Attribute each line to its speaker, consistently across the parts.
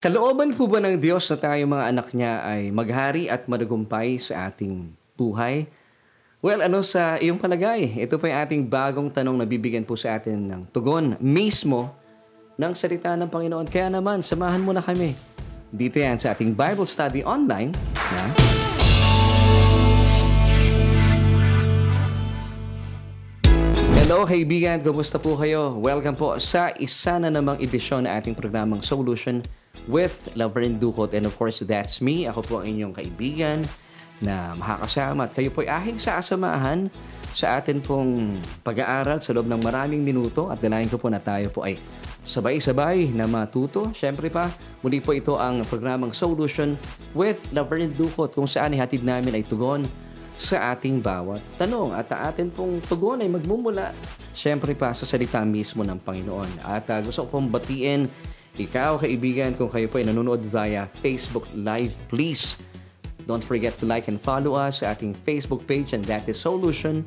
Speaker 1: Kalooban po ba ng Diyos na tayo mga anak niya ay maghari at managumpay sa ating buhay? Well, ano sa iyong palagay? Ito po yung ating bagong tanong na bibigyan po sa atin ng tugon mismo ng salita ng Panginoon. Kaya naman, samahan mo na kami. Dito yan sa ating Bible study online na Hello kaibigan, kumusta po kayo? Welcome po sa isa na namang edisyon na ating programang Solution with Laverne Ducot. And of course, that's me. Ako po ang inyong kaibigan na makakasama at kayo po ay aking saasamahan sa atin pong pag-aaral sa loob ng maraming minuto at dalayan ko po na tayo po ay sabay-sabay na matuto. Siyempre pa, muli po ito ang programang Solution with Laverne Ducot kung saan ihatid namin ay tugon sa ating bawat tanong. At atin pong tugon ay magmumula siyempre pa sa salita mismo ng Panginoon. At uh, gusto ko pong batiin ikaw, kaibigan, kung kayo po ay nanonood via Facebook Live, please don't forget to like and follow us sa ating Facebook page and that is Solution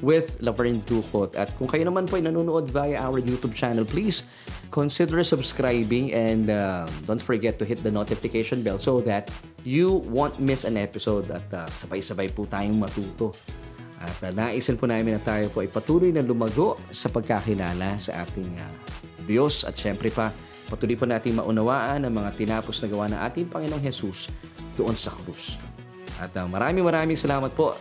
Speaker 1: with Laverne Ducot. At kung kayo naman po ay nanonood via our YouTube channel, please consider subscribing and uh, don't forget to hit the notification bell so that you won't miss an episode at uh, sabay-sabay po tayong matuto. At uh, naisin po namin na tayo po ay patuloy na lumago sa pagkakilala sa ating uh, Diyos at syempre pa patuloy po natin maunawaan ang mga tinapos na gawa ng ating Panginoong Jesus doon sa krus. At uh, maraming maraming salamat po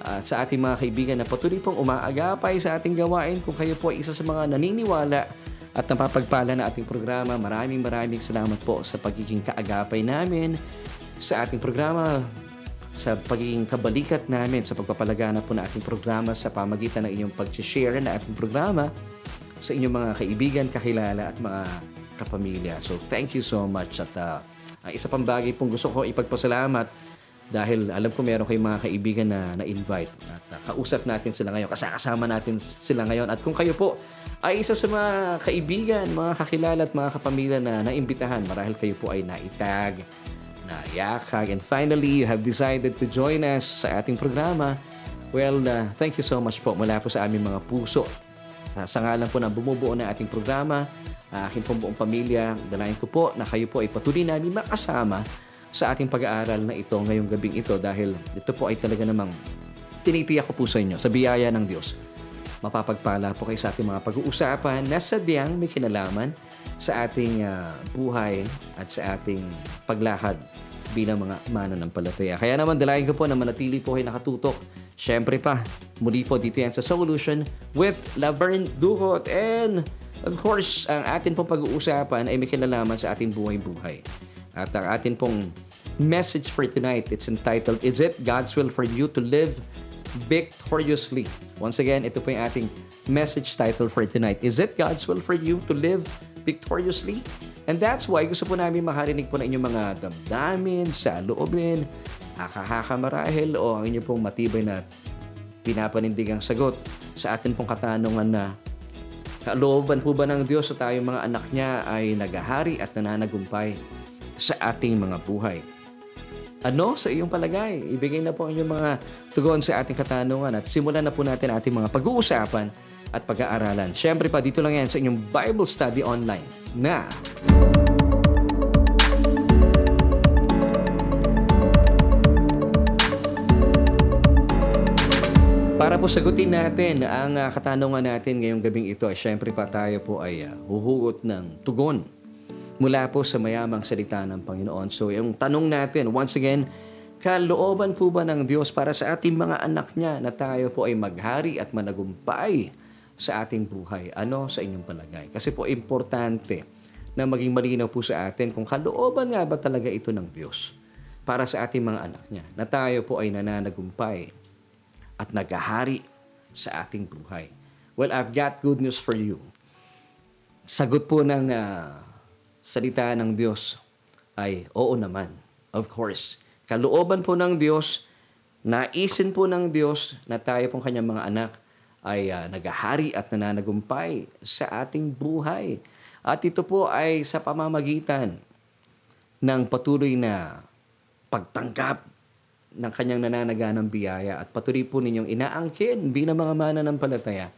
Speaker 1: uh, sa ating mga kaibigan na patuloy pong umaagapay sa ating gawain. Kung kayo po ay isa sa mga naniniwala at napapagpala na ating programa, maraming maraming salamat po sa pagiging kaagapay namin sa ating programa, sa pagiging kabalikat namin sa pagpapalagana po ng ating programa sa pamagitan ng inyong pag-share na ating programa sa inyong mga kaibigan, kakilala at mga kapamilya. So thank you so much at uh, ang isa pang bagay pong gusto ko ipagpasalamat dahil alam ko meron kayong mga kaibigan na na-invite at uh, kausap natin sila ngayon, kasama natin sila ngayon. At kung kayo po ay isa sa mga kaibigan, mga kakilala at mga kapamilya na naimbitahan, marahil kayo po ay naitag, na yakag. And finally, you have decided to join us sa ating programa. Well, uh, thank you so much po mula po sa aming mga puso. Uh, sa ngalan po ng bumubuo ng ating programa, aking pong buong pamilya, dalayan ko po na kayo po ay patuloy namin makasama sa ating pag-aaral na ito ngayong gabing ito dahil ito po ay talaga namang tinitiyak ko po sa inyo sa biyaya ng Diyos. Mapapagpala po kayo sa ating mga pag-uusapan na sadyang may kinalaman sa ating uh, buhay at sa ating paglahad bilang mga mananampalataya. Kaya naman dalayan ko po na manatili po ay nakatutok. Siyempre pa, muli po dito yan sa Solution with Laverne Duhot. And of course, ang atin pong pag-uusapan ay may kinalaman sa ating buhay-buhay. At ang atin pong message for tonight, it's entitled, Is it God's will for you to live victoriously? Once again, ito po yung ating message title for tonight. Is it God's will for you to live victoriously? And that's why gusto po namin makarinig po na inyong mga damdamin, sa loobin, hakahaka marahil o ang inyong pong matibay na pinapanindigang sagot sa atin pong katanungan na kalooban po ba ng Diyos sa tayong mga anak niya ay nagahari at nananagumpay sa ating mga buhay? Ano sa iyong palagay? Ibigay na po ang inyong mga tugon sa ating katanungan at simulan na po natin ating mga pag-uusapan at pag-aaralan. Siyempre pa, dito lang yan sa inyong Bible Study Online na... Para po sagutin natin ang uh, katanungan natin ngayong gabing ito, syempre pa tayo po ay uh, huhugot ng tugon mula po sa mayamang salita ng Panginoon. So yung tanong natin, once again, kalooban po ba ng Diyos para sa ating mga anak niya na tayo po ay maghari at managumpay sa ating buhay? Ano sa inyong palagay? Kasi po importante na maging malinaw po sa atin kung kalooban nga ba talaga ito ng Diyos para sa ating mga anak niya na tayo po ay nananagumpay at nagahari sa ating buhay. Well, I've got good news for you. Sagot po ng uh, salita ng Diyos ay oo naman. Of course. Kalooban po ng Diyos, naisin po ng Diyos na tayo pong kanyang mga anak ay uh, nagahari at nananagumpay sa ating buhay. At ito po ay sa pamamagitan ng patuloy na pagtanggap ng kanyang nananaganang biyaya at patuloy po ninyong inaangkin bilang mga mananampalataya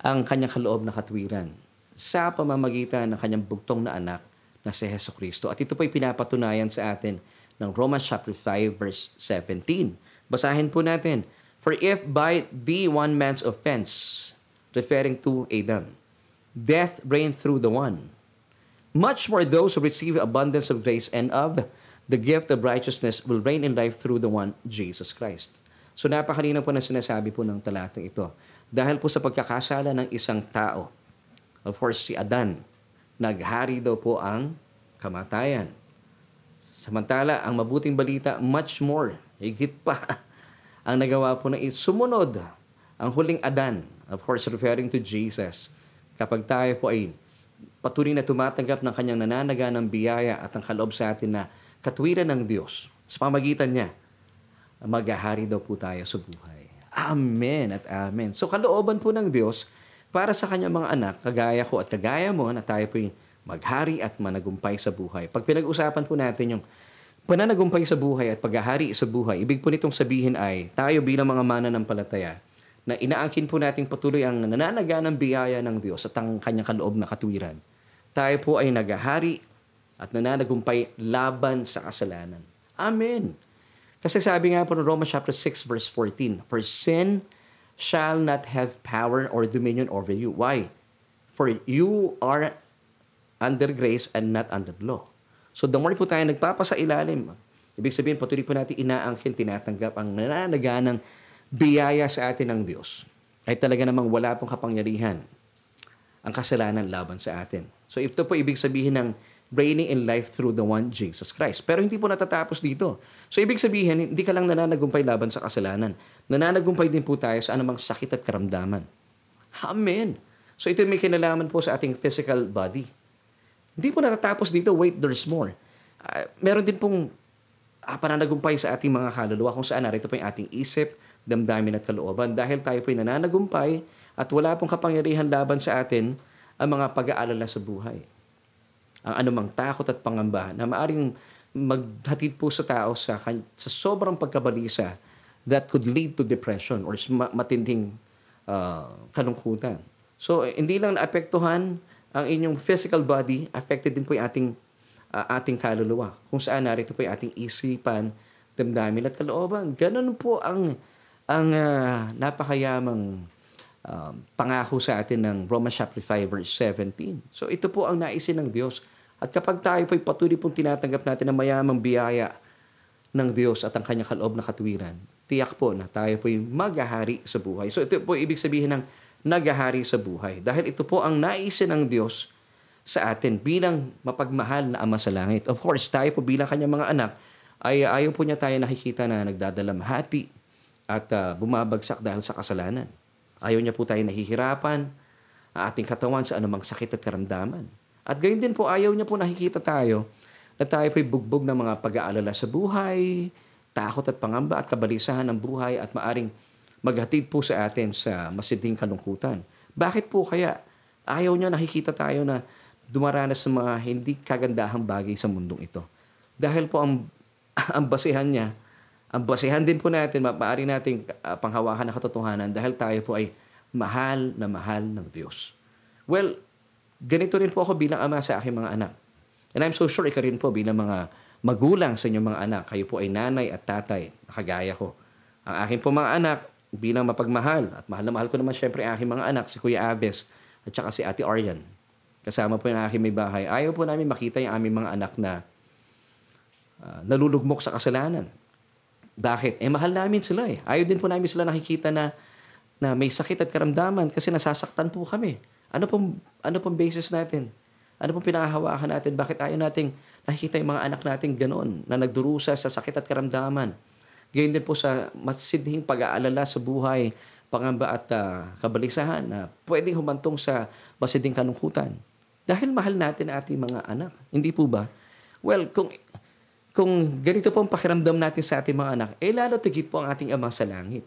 Speaker 1: ang kanyang kaloob na katwiran sa pamamagitan ng kanyang bugtong na anak na si Heso Kristo. At ito po ay pinapatunayan sa atin ng Romans chapter 5 verse 17. Basahin po natin. For if by the one man's offense, referring to Adam, death reigned through the one, much more those who receive abundance of grace and of the gift of righteousness will reign in life through the one, Jesus Christ. So napakalinaw po na sinasabi po ng talatang ito. Dahil po sa pagkakasala ng isang tao, of course si Adan, naghari daw po ang kamatayan. Samantala, ang mabuting balita, much more, higit pa, ang nagawa po na sumunod ang huling Adan, of course referring to Jesus. Kapag tayo po ay patuloy na tumatanggap ng kanyang nananaga ng biyaya at ang kaloob sa atin na katwiran ng Diyos sa pamagitan niya, maghahari daw po tayo sa buhay. Amen at amen. So kalooban po ng Diyos para sa kanyang mga anak, kagaya ko at kagaya mo na tayo po maghari at managumpay sa buhay. Pag pinag-usapan po natin yung pananagumpay sa buhay at paghahari sa buhay, ibig po nitong sabihin ay tayo bilang mga mananampalataya na inaangkin po natin patuloy ang nananaga ng biyaya ng Diyos at ang kanyang kaloob na katwiran. Tayo po ay naghahari at nananagumpay laban sa kasalanan. Amen. Kasi sabi nga po ng Romans chapter 6 verse 14, For sin shall not have power or dominion over you. Why? For you are under grace and not under law. So the more po tayo nagpapasa ilalim, ibig sabihin patuloy po natin inaangkin, tinatanggap ang nananaga ng biyaya sa atin ng Diyos, ay talaga namang wala pong kapangyarihan ang kasalanan laban sa atin. So ito po ibig sabihin ng reigning in life through the one Jesus Christ. Pero hindi po natatapos dito. So ibig sabihin, hindi ka lang nananagumpay laban sa kasalanan. Nananagumpay din po tayo sa anumang sakit at karamdaman. Amen. So ito may kinalaman po sa ating physical body. Hindi po natatapos dito, wait, there's more. Uh, meron din pong uh, pananagumpay sa ating mga kaluluwa kung saan narito po yung ating isip, damdamin at kalooban. Dahil tayo po yung nananagumpay at wala pong kapangyarihan laban sa atin ang mga pag-aalala sa buhay ang anumang takot at pangamba na maaring maghatid po sa tao sa, sa sobrang pagkabalisa that could lead to depression or matinding uh, kalungkutan. So, hindi lang naapektuhan ang inyong physical body, affected din po yung ating, uh, ating kaluluwa. Kung saan narito po yung ating isipan, damdamin at kalooban. Ganun po ang, ang uh, napakayamang um, pangako sa atin ng Romans chapter 5 verse 17. So ito po ang naisin ng Diyos. At kapag tayo po'y patuloy pong tinatanggap natin ang mayamang biyaya ng Diyos at ang kanyang kaloob na katwiran, tiyak po na tayo po'y maghahari sa buhay. So ito po ibig sabihin ng naghahari sa buhay. Dahil ito po ang naisin ng Diyos sa atin bilang mapagmahal na Ama sa Langit. Of course, tayo po bilang kanyang mga anak, ay ayaw po niya tayo nakikita na nagdadalamhati at uh, bumabagsak dahil sa kasalanan. Ayaw niya po tayo nahihirapan, ang ating katawan sa anumang sakit at karamdaman. At gayon din po, ayaw niya po nakikita tayo na tayo po'y bugbog ng mga pag-aalala sa buhay, takot at pangamba at kabalisahan ng buhay at maaring maghatid po sa atin sa masiding kalungkutan. Bakit po kaya ayaw niya nakikita tayo na dumaranas sa mga hindi kagandahang bagay sa mundong ito? Dahil po ang, ang basihan niya ang basihan din po natin, maaari nating uh, panghawakan na katotohanan dahil tayo po ay mahal na mahal ng Diyos. Well, ganito rin po ako bilang ama sa aking mga anak. And I'm so sure ikaw rin po bilang mga magulang sa inyong mga anak. Kayo po ay nanay at tatay, nakagaya ko. Ang aking po mga anak, bilang mapagmahal, at mahal na mahal ko naman syempre ang aking mga anak, si Kuya Aves at saka si Ate Arian. Kasama po yung aking may bahay. Ayaw po namin makita yung aming mga anak na uh, nalulugmok sa kasalanan bakit? Eh, mahal namin sila eh. Ayaw din po namin sila nakikita na, na may sakit at karamdaman kasi nasasaktan po kami. Ano pong, ano pong basis natin? Ano pong pinakahawakan natin? Bakit ayaw nating nakikita yung mga anak natin ganon na nagdurusa sa sakit at karamdaman? Gayon din po sa masidhing pag-aalala sa buhay, pangamba at uh, kabalisahan na pwedeng humantong sa masidhing kalungkutan. Dahil mahal natin ating mga anak. Hindi po ba? Well, kung kung ganito po ang pakiramdam natin sa ating mga anak, eh lalo tigit po ang ating Ama sa langit.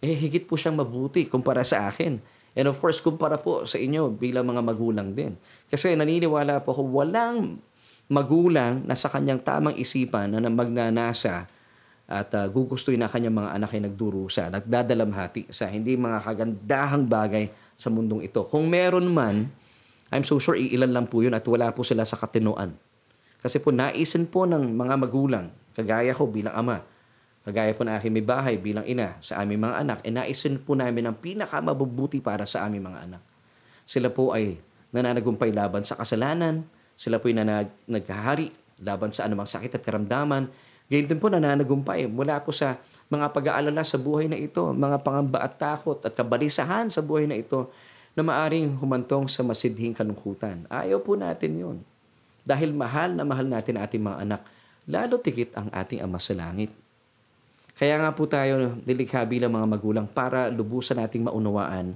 Speaker 1: Eh higit po siyang mabuti kumpara sa akin. And of course, kumpara po sa inyo bilang mga magulang din. Kasi naniniwala po ako, walang magulang na sa kanyang tamang isipan na magnanasa at uh, gugustuhin na kanyang mga anak ay nagdurusa, nagdadalamhati sa hindi mga kagandahang bagay sa mundong ito. Kung meron man, I'm so sure iilan lang po yun at wala po sila sa katinoan. Kasi po naisin po ng mga magulang, kagaya ko bilang ama, kagaya po na aking may bahay bilang ina sa aming mga anak, e naisin po namin ang pinakamabubuti para sa aming mga anak. Sila po ay nananagumpay laban sa kasalanan, sila po ay nanag, naghahari laban sa anumang sakit at karamdaman, Gayun din po nananagumpay mula po sa mga pag-aalala sa buhay na ito, mga pangamba at takot at kabalisahan sa buhay na ito na maaring humantong sa masidhing kalungkutan. Ayaw po natin yun. Dahil mahal na mahal natin ating mga anak, lalo tikit ang ating Ama sa Langit. Kaya nga po tayo nilikha bilang mga magulang para lubusan nating maunawaan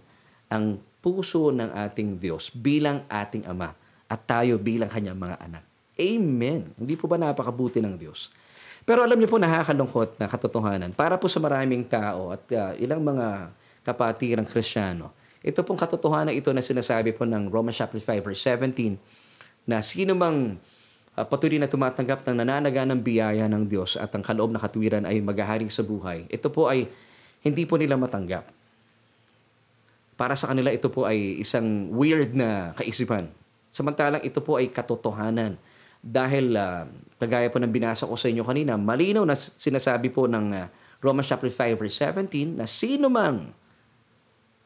Speaker 1: ang puso ng ating Diyos bilang ating Ama at tayo bilang kanyang mga anak. Amen. Hindi po ba napakabuti ng Diyos? Pero alam niyo po, nakakalungkot na katotohanan. Para po sa maraming tao at uh, ilang mga kapatirang kristyano, ito pong katotohanan ito na sinasabi po ng Romans chapter 5 verse 17 na sino mang uh, patuloy na tumatanggap ng nananaga ng biyaya ng Diyos at ang kaloob na katwiran ay maghaharing sa buhay, ito po ay hindi po nila matanggap. Para sa kanila, ito po ay isang weird na kaisipan. Samantalang ito po ay katotohanan dahil uh, kagaya po ng binasa ko sa inyo kanina, malinaw na sinasabi po ng uh, Romans chapter 5 verse 17 na sino mang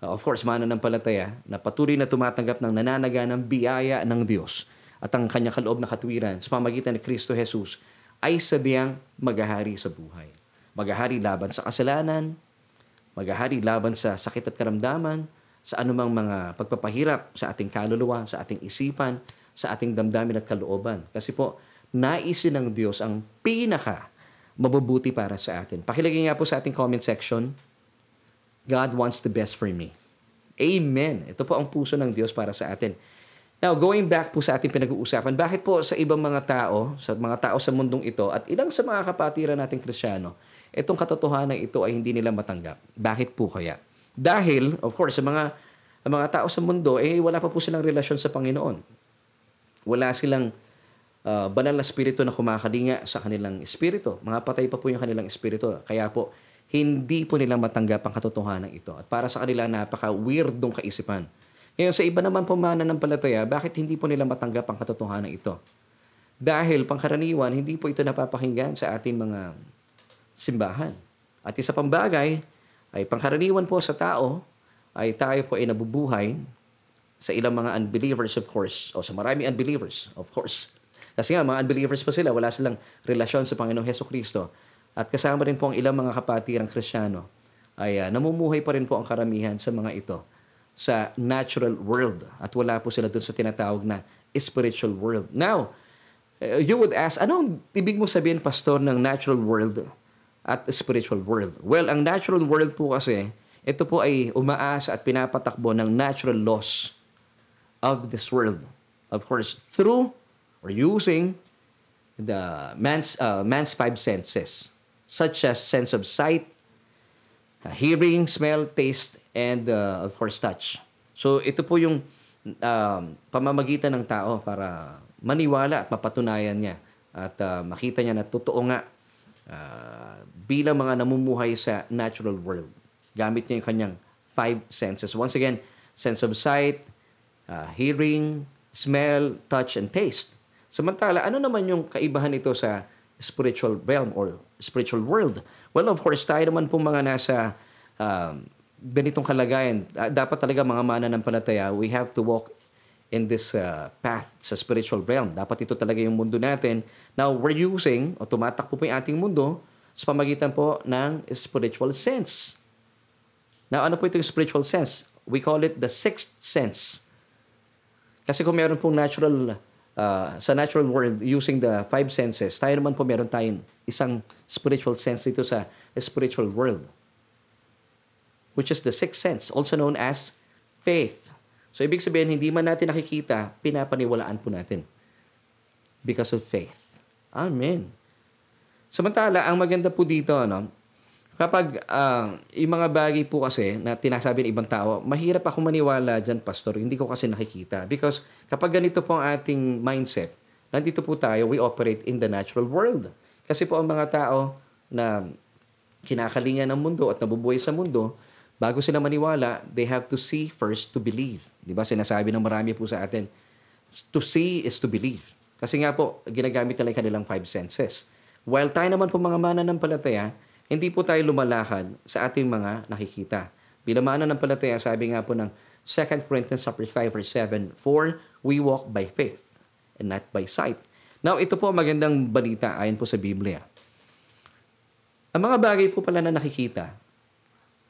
Speaker 1: uh, of course mananampalataya na patuloy na tumatanggap ng nananaga ng biyaya ng Diyos at ang kanyang kaloob na katwiran sa pamagitan ni Kristo Jesus ay sadyang maghahari sa buhay. Maghahari laban sa kasalanan, maghahari laban sa sakit at karamdaman, sa anumang mga pagpapahirap sa ating kaluluwa, sa ating isipan, sa ating damdamin at kalooban. Kasi po, naisin ng Diyos ang pinaka mabubuti para sa atin. Pakilagay nga po sa ating comment section, God wants the best for me. Amen. Ito po ang puso ng Diyos para sa atin. Now, going back po sa ating pinag-uusapan, bakit po sa ibang mga tao, sa mga tao sa mundong ito, at ilang sa mga kapatiran nating Krisyano, itong katotohanan ito ay hindi nila matanggap. Bakit po kaya? Dahil, of course, sa mga, ang mga tao sa mundo, eh, wala pa po silang relasyon sa Panginoon. Wala silang uh, banal na spirito na kumakalinga sa kanilang espiritu. Mga patay pa po yung kanilang espiritu. Kaya po, hindi po nila matanggap ang katotohanan ito. At para sa kanila, napaka-weirdong kaisipan. Ngayon, sa iba naman po mananampalataya, bakit hindi po nila matanggap ang katotohanan ito? Dahil pangkaraniwan, hindi po ito napapakinggan sa ating mga simbahan. At isa pang bagay, ay pangkaraniwan po sa tao, ay tayo po ay nabubuhay sa ilang mga unbelievers, of course, o sa marami unbelievers, of course. Kasi nga, mga unbelievers pa sila, wala silang relasyon sa Panginoong Heso Kristo. At kasama rin po ang ilang mga kapatirang Krisyano, ay uh, namumuhay pa rin po ang karamihan sa mga ito sa natural world. At wala po sila dun sa tinatawag na spiritual world. Now, uh, you would ask, anong ibig mo sabihin, Pastor, ng natural world at spiritual world? Well, ang natural world po kasi, ito po ay umaasa at pinapatakbo ng natural laws of this world. Of course, through or using the man's, uh, man's five senses, such as sense of sight, uh, hearing, smell, taste, and uh, of course, touch. So ito po yung um, pamamagitan ng tao para maniwala at mapatunayan niya at uh, makita niya na totoo nga uh, bilang mga namumuhay sa natural world. Gamit niya yung kanyang five senses. Once again, sense of sight, uh, hearing, smell, touch, and taste. Samantala, ano naman yung kaibahan nito sa spiritual realm or spiritual world? Well, of course, tayo naman po mga nasa um, ganitong kalagayan. Uh, dapat talaga mga mana ng panataya, we have to walk in this uh, path sa spiritual realm. Dapat ito talaga yung mundo natin. Now, we're using, o tumatakbo po yung ating mundo sa pamagitan po ng spiritual sense. Now, ano po ito yung spiritual sense? We call it the sixth sense. Kasi kung meron pong natural, uh, sa natural world, using the five senses, tayo naman po meron tayong isang spiritual sense dito sa spiritual world. Which is the sixth sense, also known as faith. So, ibig sabihin, hindi man natin nakikita, pinapaniwalaan po natin. Because of faith. Amen. Samantala, ang maganda po dito, ano, Kapag uh, yung mga bagay po kasi na tinasabi ng ibang tao, mahirap ako maniwala dyan, Pastor. Hindi ko kasi nakikita. Because kapag ganito po ang ating mindset, nandito po tayo, we operate in the natural world. Kasi po ang mga tao na kinakalinga ng mundo at nabubuhay sa mundo, Bago sila maniwala, they have to see first to believe. Di ba? Sinasabi ng marami po sa atin, to see is to believe. Kasi nga po, ginagamit nila yung kanilang five senses. While tayo naman po mga mananampalataya, hindi po tayo lumalakad sa ating mga nakikita. Bilang mananampalataya, sabi nga po ng 2 Corinthians 5 verse 7, For we walk by faith and not by sight. Now, ito po magandang balita ayon po sa Biblia. Ang mga bagay po pala na nakikita,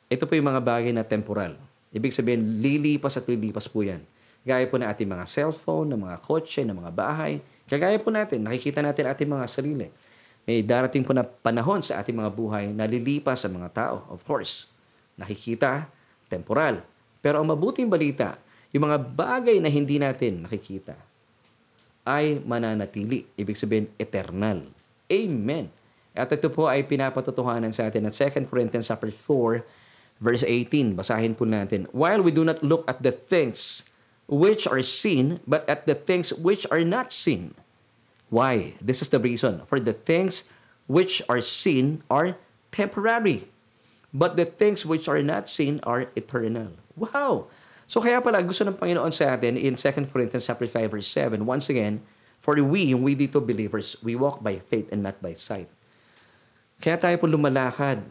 Speaker 1: ito po yung mga bagay na temporal. Ibig sabihin, lilipas at lilipas po yan. Gaya po na ating mga cellphone, ng mga kotse, ng mga bahay. Kagaya po natin, nakikita natin ating mga sarili. May darating po na panahon sa ating mga buhay na lilipas sa mga tao. Of course, nakikita, temporal. Pero ang mabuting balita, yung mga bagay na hindi natin nakikita ay mananatili. Ibig sabihin, eternal. Amen. At ito po ay pinapatotohanan sa atin ng 2 Corinthians 4, verse 18. Basahin po natin. While we do not look at the things which are seen, but at the things which are not seen. Why? This is the reason. For the things which are seen are temporary, but the things which are not seen are eternal. Wow! So kaya pala gusto ng Panginoon sa atin in 2 Corinthians 5 verse 7, once again, for we, yung we dito believers, we walk by faith and not by sight. Kaya tayo po lumalakad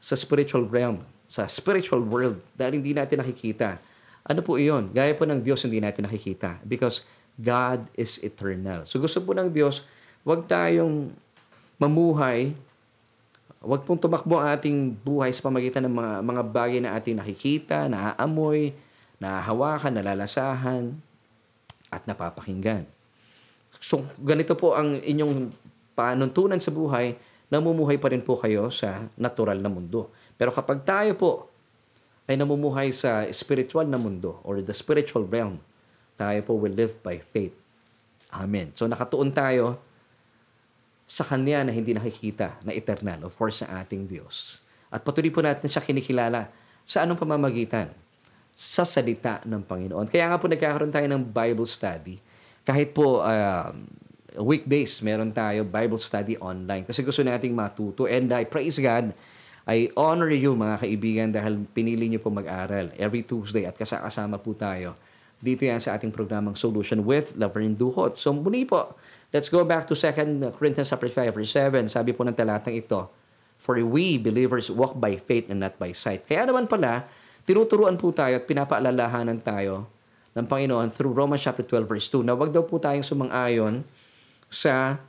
Speaker 1: sa spiritual realm sa spiritual world dahil hindi natin nakikita. Ano po iyon? Gaya po ng Diyos hindi natin nakikita because God is eternal. So gusto po ng Diyos, wag tayong mamuhay, wag pong tumakbo ang ating buhay sa pamagitan ng mga, mga bagay na ating nakikita, naaamoy, nahahawakan, nalalasahan, at napapakinggan. So ganito po ang inyong panuntunan sa buhay, namumuhay pa rin po kayo sa natural na mundo. Pero kapag tayo po ay namumuhay sa spiritual na mundo or the spiritual realm, tayo po will live by faith. Amen. So nakatuon tayo sa Kanya na hindi nakikita, na eternal, of course, sa ating Diyos. At patuloy po natin siya kinikilala sa anong pamamagitan? Sa salita ng Panginoon. Kaya nga po nagkakaroon tayo ng Bible study. Kahit po uh, weekdays, meron tayo Bible study online. Kasi gusto nating matuto. And I praise God I honor you mga kaibigan dahil pinili niyo po mag-aral every Tuesday at kasama po tayo dito yan sa ating programang Solution with Laverne Duhot. So muli po, let's go back to 2 Corinthians 5 verse 7. Sabi po ng talatang ito, For we believers walk by faith and not by sight. Kaya naman pala, tinuturuan po tayo at pinapaalalahanan tayo ng Panginoon through Romans chapter 12 verse 2 na wag daw po tayong sumang-ayon sa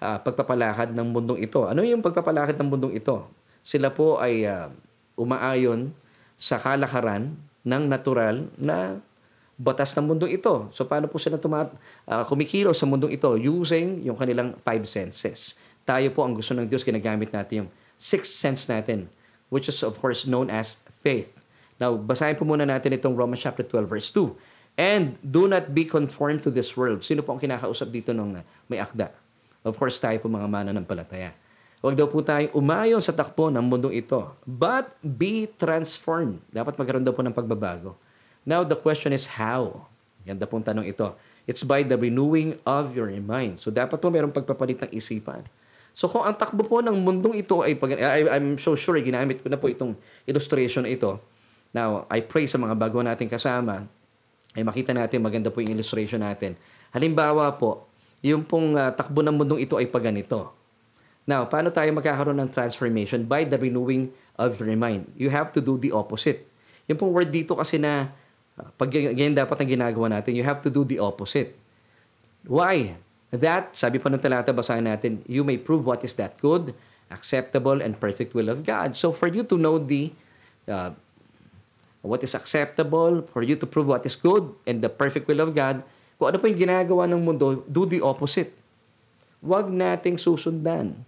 Speaker 1: uh, pagpapalakad ng mundong ito. Ano yung pagpapalakad ng mundong ito? Sila po ay uh, umaayon sa kalakaran ng natural na batas ng mundong ito. So paano po sila tumat uh, kumikilo sa mundong ito using yung kanilang five senses. Tayo po ang gusto ng Diyos ginagamit natin yung sixth sense natin which is of course known as faith. Now, basahin po muna natin itong Romans chapter 12 verse 2. And do not be conformed to this world. Sino po ang kinakausap dito nung may akda? Of course, tayo po mga mananampalataya. Huwag daw po tayong umayon sa takbo ng mundong ito. But be transformed. Dapat magkaroon daw po ng pagbabago. Now, the question is how? Ganda pong tanong ito. It's by the renewing of your mind. So, dapat po mayroong pagpapalit ng isipan. So, kung ang takbo po ng mundong ito ay, pag, I, I'm so sure, ginamit ko na po itong illustration na ito. Now, I pray sa mga bago nating kasama, ay makita natin, maganda po yung illustration natin. Halimbawa po, yung pong uh, takbo ng mundong ito ay paganito. Now, paano tayo magkakaroon ng transformation? By the renewing of your mind. You have to do the opposite. Yung pong word dito kasi na uh, pag ganyan dapat ang ginagawa natin, you have to do the opposite. Why? That, sabi pa ng talata, basahin natin, you may prove what is that good, acceptable, and perfect will of God. So for you to know the uh, what is acceptable, for you to prove what is good and the perfect will of God, kung ano po yung ginagawa ng mundo, do the opposite. Huwag nating susundan.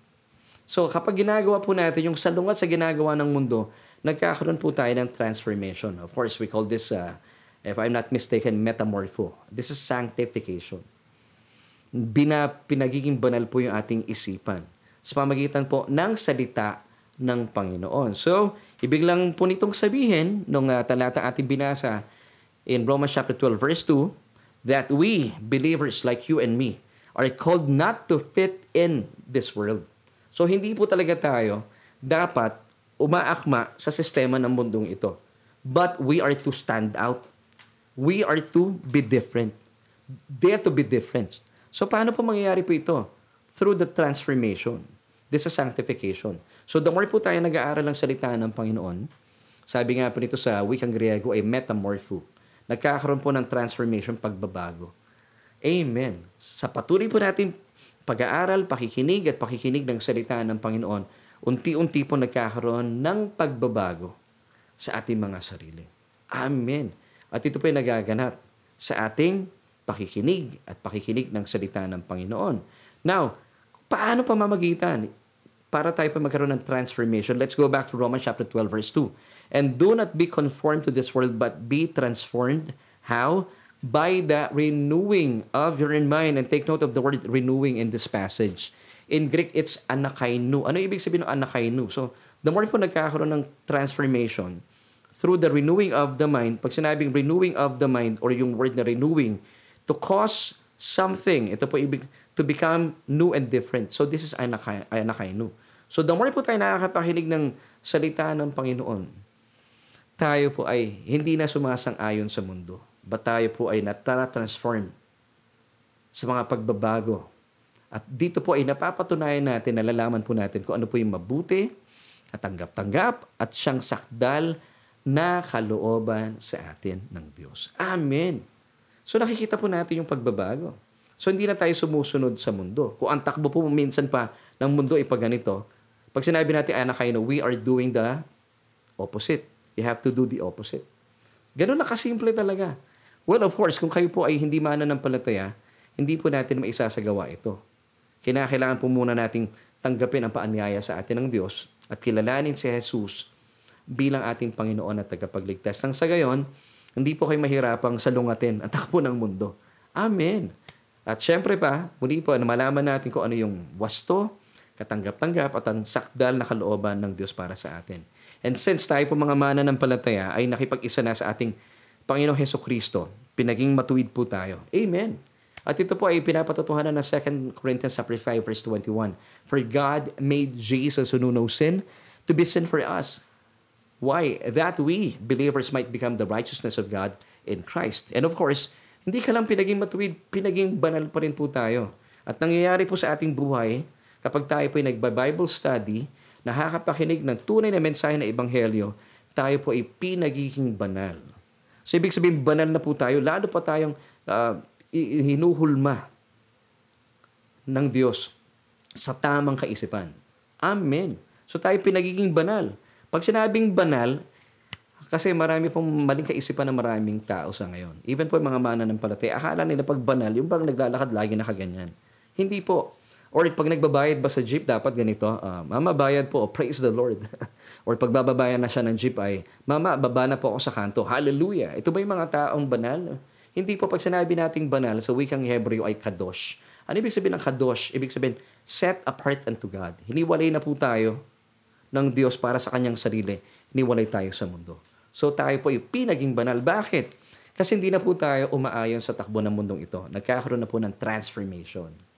Speaker 1: So kapag ginagawa po natin yung salungat sa ginagawa ng mundo, nagkakaroon po tayo ng transformation. Of course, we call this, uh, if I'm not mistaken, metamorpho. This is sanctification. Bina, pinagiging banal po yung ating isipan sa pamagitan po ng salita ng Panginoon. So, ibig lang po nitong sabihin nung uh, talata ating binasa in Romans chapter 12 verse 2 that we believers like you and me are called not to fit in this world So hindi po talaga tayo dapat umaakma sa sistema ng mundong ito. But we are to stand out. We are to be different. Dare to be different. So paano po mangyayari po ito? Through the transformation. This is sanctification. So the more po tayo nag-aaral ng salita ng Panginoon, sabi nga po nito sa wikang Griego ay metamorpho. Nagkakaroon po ng transformation, pagbabago. Amen. Sa patuloy po natin pag-aaral, pakikinig at pakikinig ng salita ng Panginoon, unti-unti po nagkakaroon ng pagbabago sa ating mga sarili. Amen. At ito po ay nagaganap sa ating pakikinig at pakikinig ng salita ng Panginoon. Now, paano pamamagitan para tayo pa magkaroon ng transformation? Let's go back to Romans chapter 12 verse 2. And do not be conformed to this world, but be transformed. How? By the renewing of your mind. And take note of the word renewing in this passage. In Greek, it's anakainu. Ano ibig sabihin ng anakainu? So, the more po nagkakaroon ng transformation, through the renewing of the mind, pag sinabing renewing of the mind, or yung word na renewing, to cause something, ito po ibig, to become new and different. So, this is anakay, anakainu. So, the more po tayo nakakapakinig ng salita ng Panginoon, tayo po ay hindi na sumasang-ayon sa mundo. But tayo po ay natara-transform sa mga pagbabago. At dito po ay napapatunayan natin, nalalaman po natin kung ano po yung mabuti, katanggap-tanggap, at siyang sakdal na kalooban sa atin ng Diyos. Amen. So nakikita po natin yung pagbabago. So hindi na tayo sumusunod sa mundo. Kung ang takbo po minsan pa ng mundo ay ganito, pag sinabi natin, anak kayo, we are doing the opposite. You have to do the opposite. Ganun na kasimple talaga. Well, of course, kung kayo po ay hindi mananampalataya, hindi po natin maisasagawa ito. Kinakailangan po muna nating tanggapin ang paanyaya sa atin ng Diyos at kilalanin si Jesus bilang ating Panginoon at tagapagligtas. Nang sa gayon, hindi po kayo mahirapang salungatin ang takbo ng mundo. Amen. At syempre pa, muli po, malaman natin kung ano yung wasto, katanggap-tanggap at ang sakdal na kalooban ng Diyos para sa atin. And since tayo po mga mana ng palataya ay nakipag-isa na sa ating Panginoong Heso Kristo, pinaging matuwid po tayo. Amen. At ito po ay pinapatotohanan ng 2 Corinthians 5 verse 21. For God made Jesus who knew no sin to be sin for us. Why? That we, believers, might become the righteousness of God in Christ. And of course, hindi ka lang pinaging matuwid, pinaging banal pa rin po tayo. At nangyayari po sa ating buhay, kapag tayo po ay nagba-Bible study, nakakapakinig ng tunay na mensahe ng Ebanghelyo, tayo po ay pinagiging banal. So, ibig sabihin, banal na po tayo, lalo pa tayong uh, hinuhulma ng Diyos sa tamang kaisipan. Amen. So, tayo pinagiging banal. Pag sinabing banal, kasi marami pong maling kaisipan ng maraming tao sa ngayon. Even po yung mga mana ng palatay, akala nila pag banal, yung bang naglalakad lagi nakaganyan. Hindi po. Or pag nagbabayad ba sa jeep, dapat ganito, uh, Mama, bayad po, praise the Lord. Or pag bababayan na siya ng jeep ay, Mama, baba na po ako sa kanto, hallelujah. Ito ba yung mga taong banal? Hindi po pag sinabi nating banal, sa wikang Hebreo ay kadosh. Ano ibig sabihin ng kadosh? Ibig sabihin, set apart unto God. Hiniwalay na po tayo ng Diyos para sa kanyang sarili. Hiniwalay tayo sa mundo. So tayo po ay pinaging banal. Bakit? Kasi hindi na po tayo umaayon sa takbo ng mundong ito. Nagkakaroon na po ng transformation.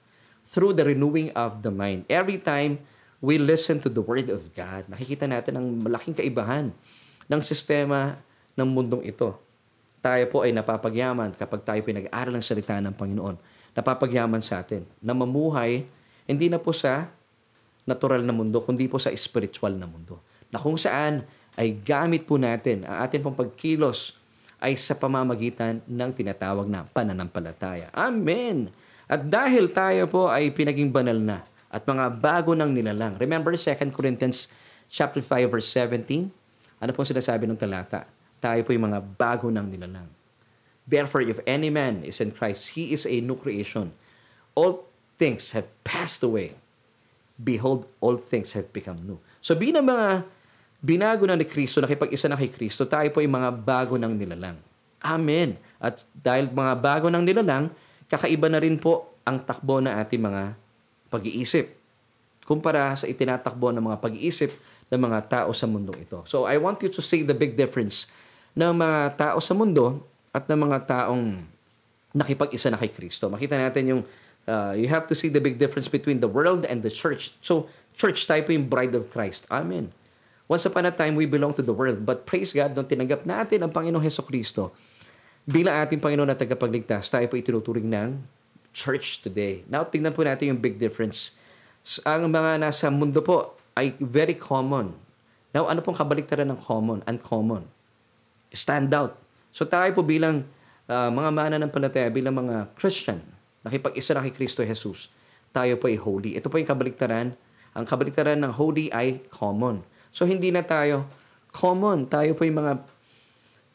Speaker 1: Through the renewing of the mind. Every time we listen to the Word of God, nakikita natin ang malaking kaibahan ng sistema ng mundong ito. Tayo po ay napapagyaman kapag tayo pinag-aaral ng salita ng Panginoon. Napapagyaman sa atin na mamuhay hindi na po sa natural na mundo, kundi po sa spiritual na mundo. Na kung saan ay gamit po natin ang atin pong pagkilos ay sa pamamagitan ng tinatawag na pananampalataya. Amen! At dahil tayo po ay pinaging banal na at mga bago ng nilalang. Remember 2 Corinthians chapter 5 verse 17? Ano pong sinasabi ng talata? Tayo po yung mga bago ng nilalang. Therefore, if any man is in Christ, he is a new creation. All things have passed away. Behold, all things have become new. So, bilang mga binago na ni Kristo, nakipag-isa na kay Kristo, tayo po ay mga bago ng nilalang. Amen. At dahil mga bago ng nilalang, kakaiba na rin po ang takbo na ating mga pag-iisip kumpara sa itinatakbo ng mga pag-iisip ng mga tao sa mundong ito. So I want you to see the big difference ng mga tao sa mundo at ng mga taong nakipag-isa na kay Kristo. Makita natin yung uh, you have to see the big difference between the world and the church. So church tayo po yung bride of Christ. Amen. Once upon a time, we belong to the world. But praise God, nung tinanggap natin ang Panginoong Heso Kristo, bilang ating Panginoon at tagapagligtas, tayo po ituturing ng church today. Now, tingnan po natin yung big difference. Ang mga nasa mundo po ay very common. Now, ano pong kabaliktaran ng common? Uncommon. Stand out. So tayo po bilang uh, mga mananampalataya, bilang mga Christian, nakipag-isa na kay Kristo Jesus, tayo po ay holy. Ito po yung kabaliktaran. Ang kabaliktaran ng holy ay common. So hindi na tayo common. Tayo po yung mga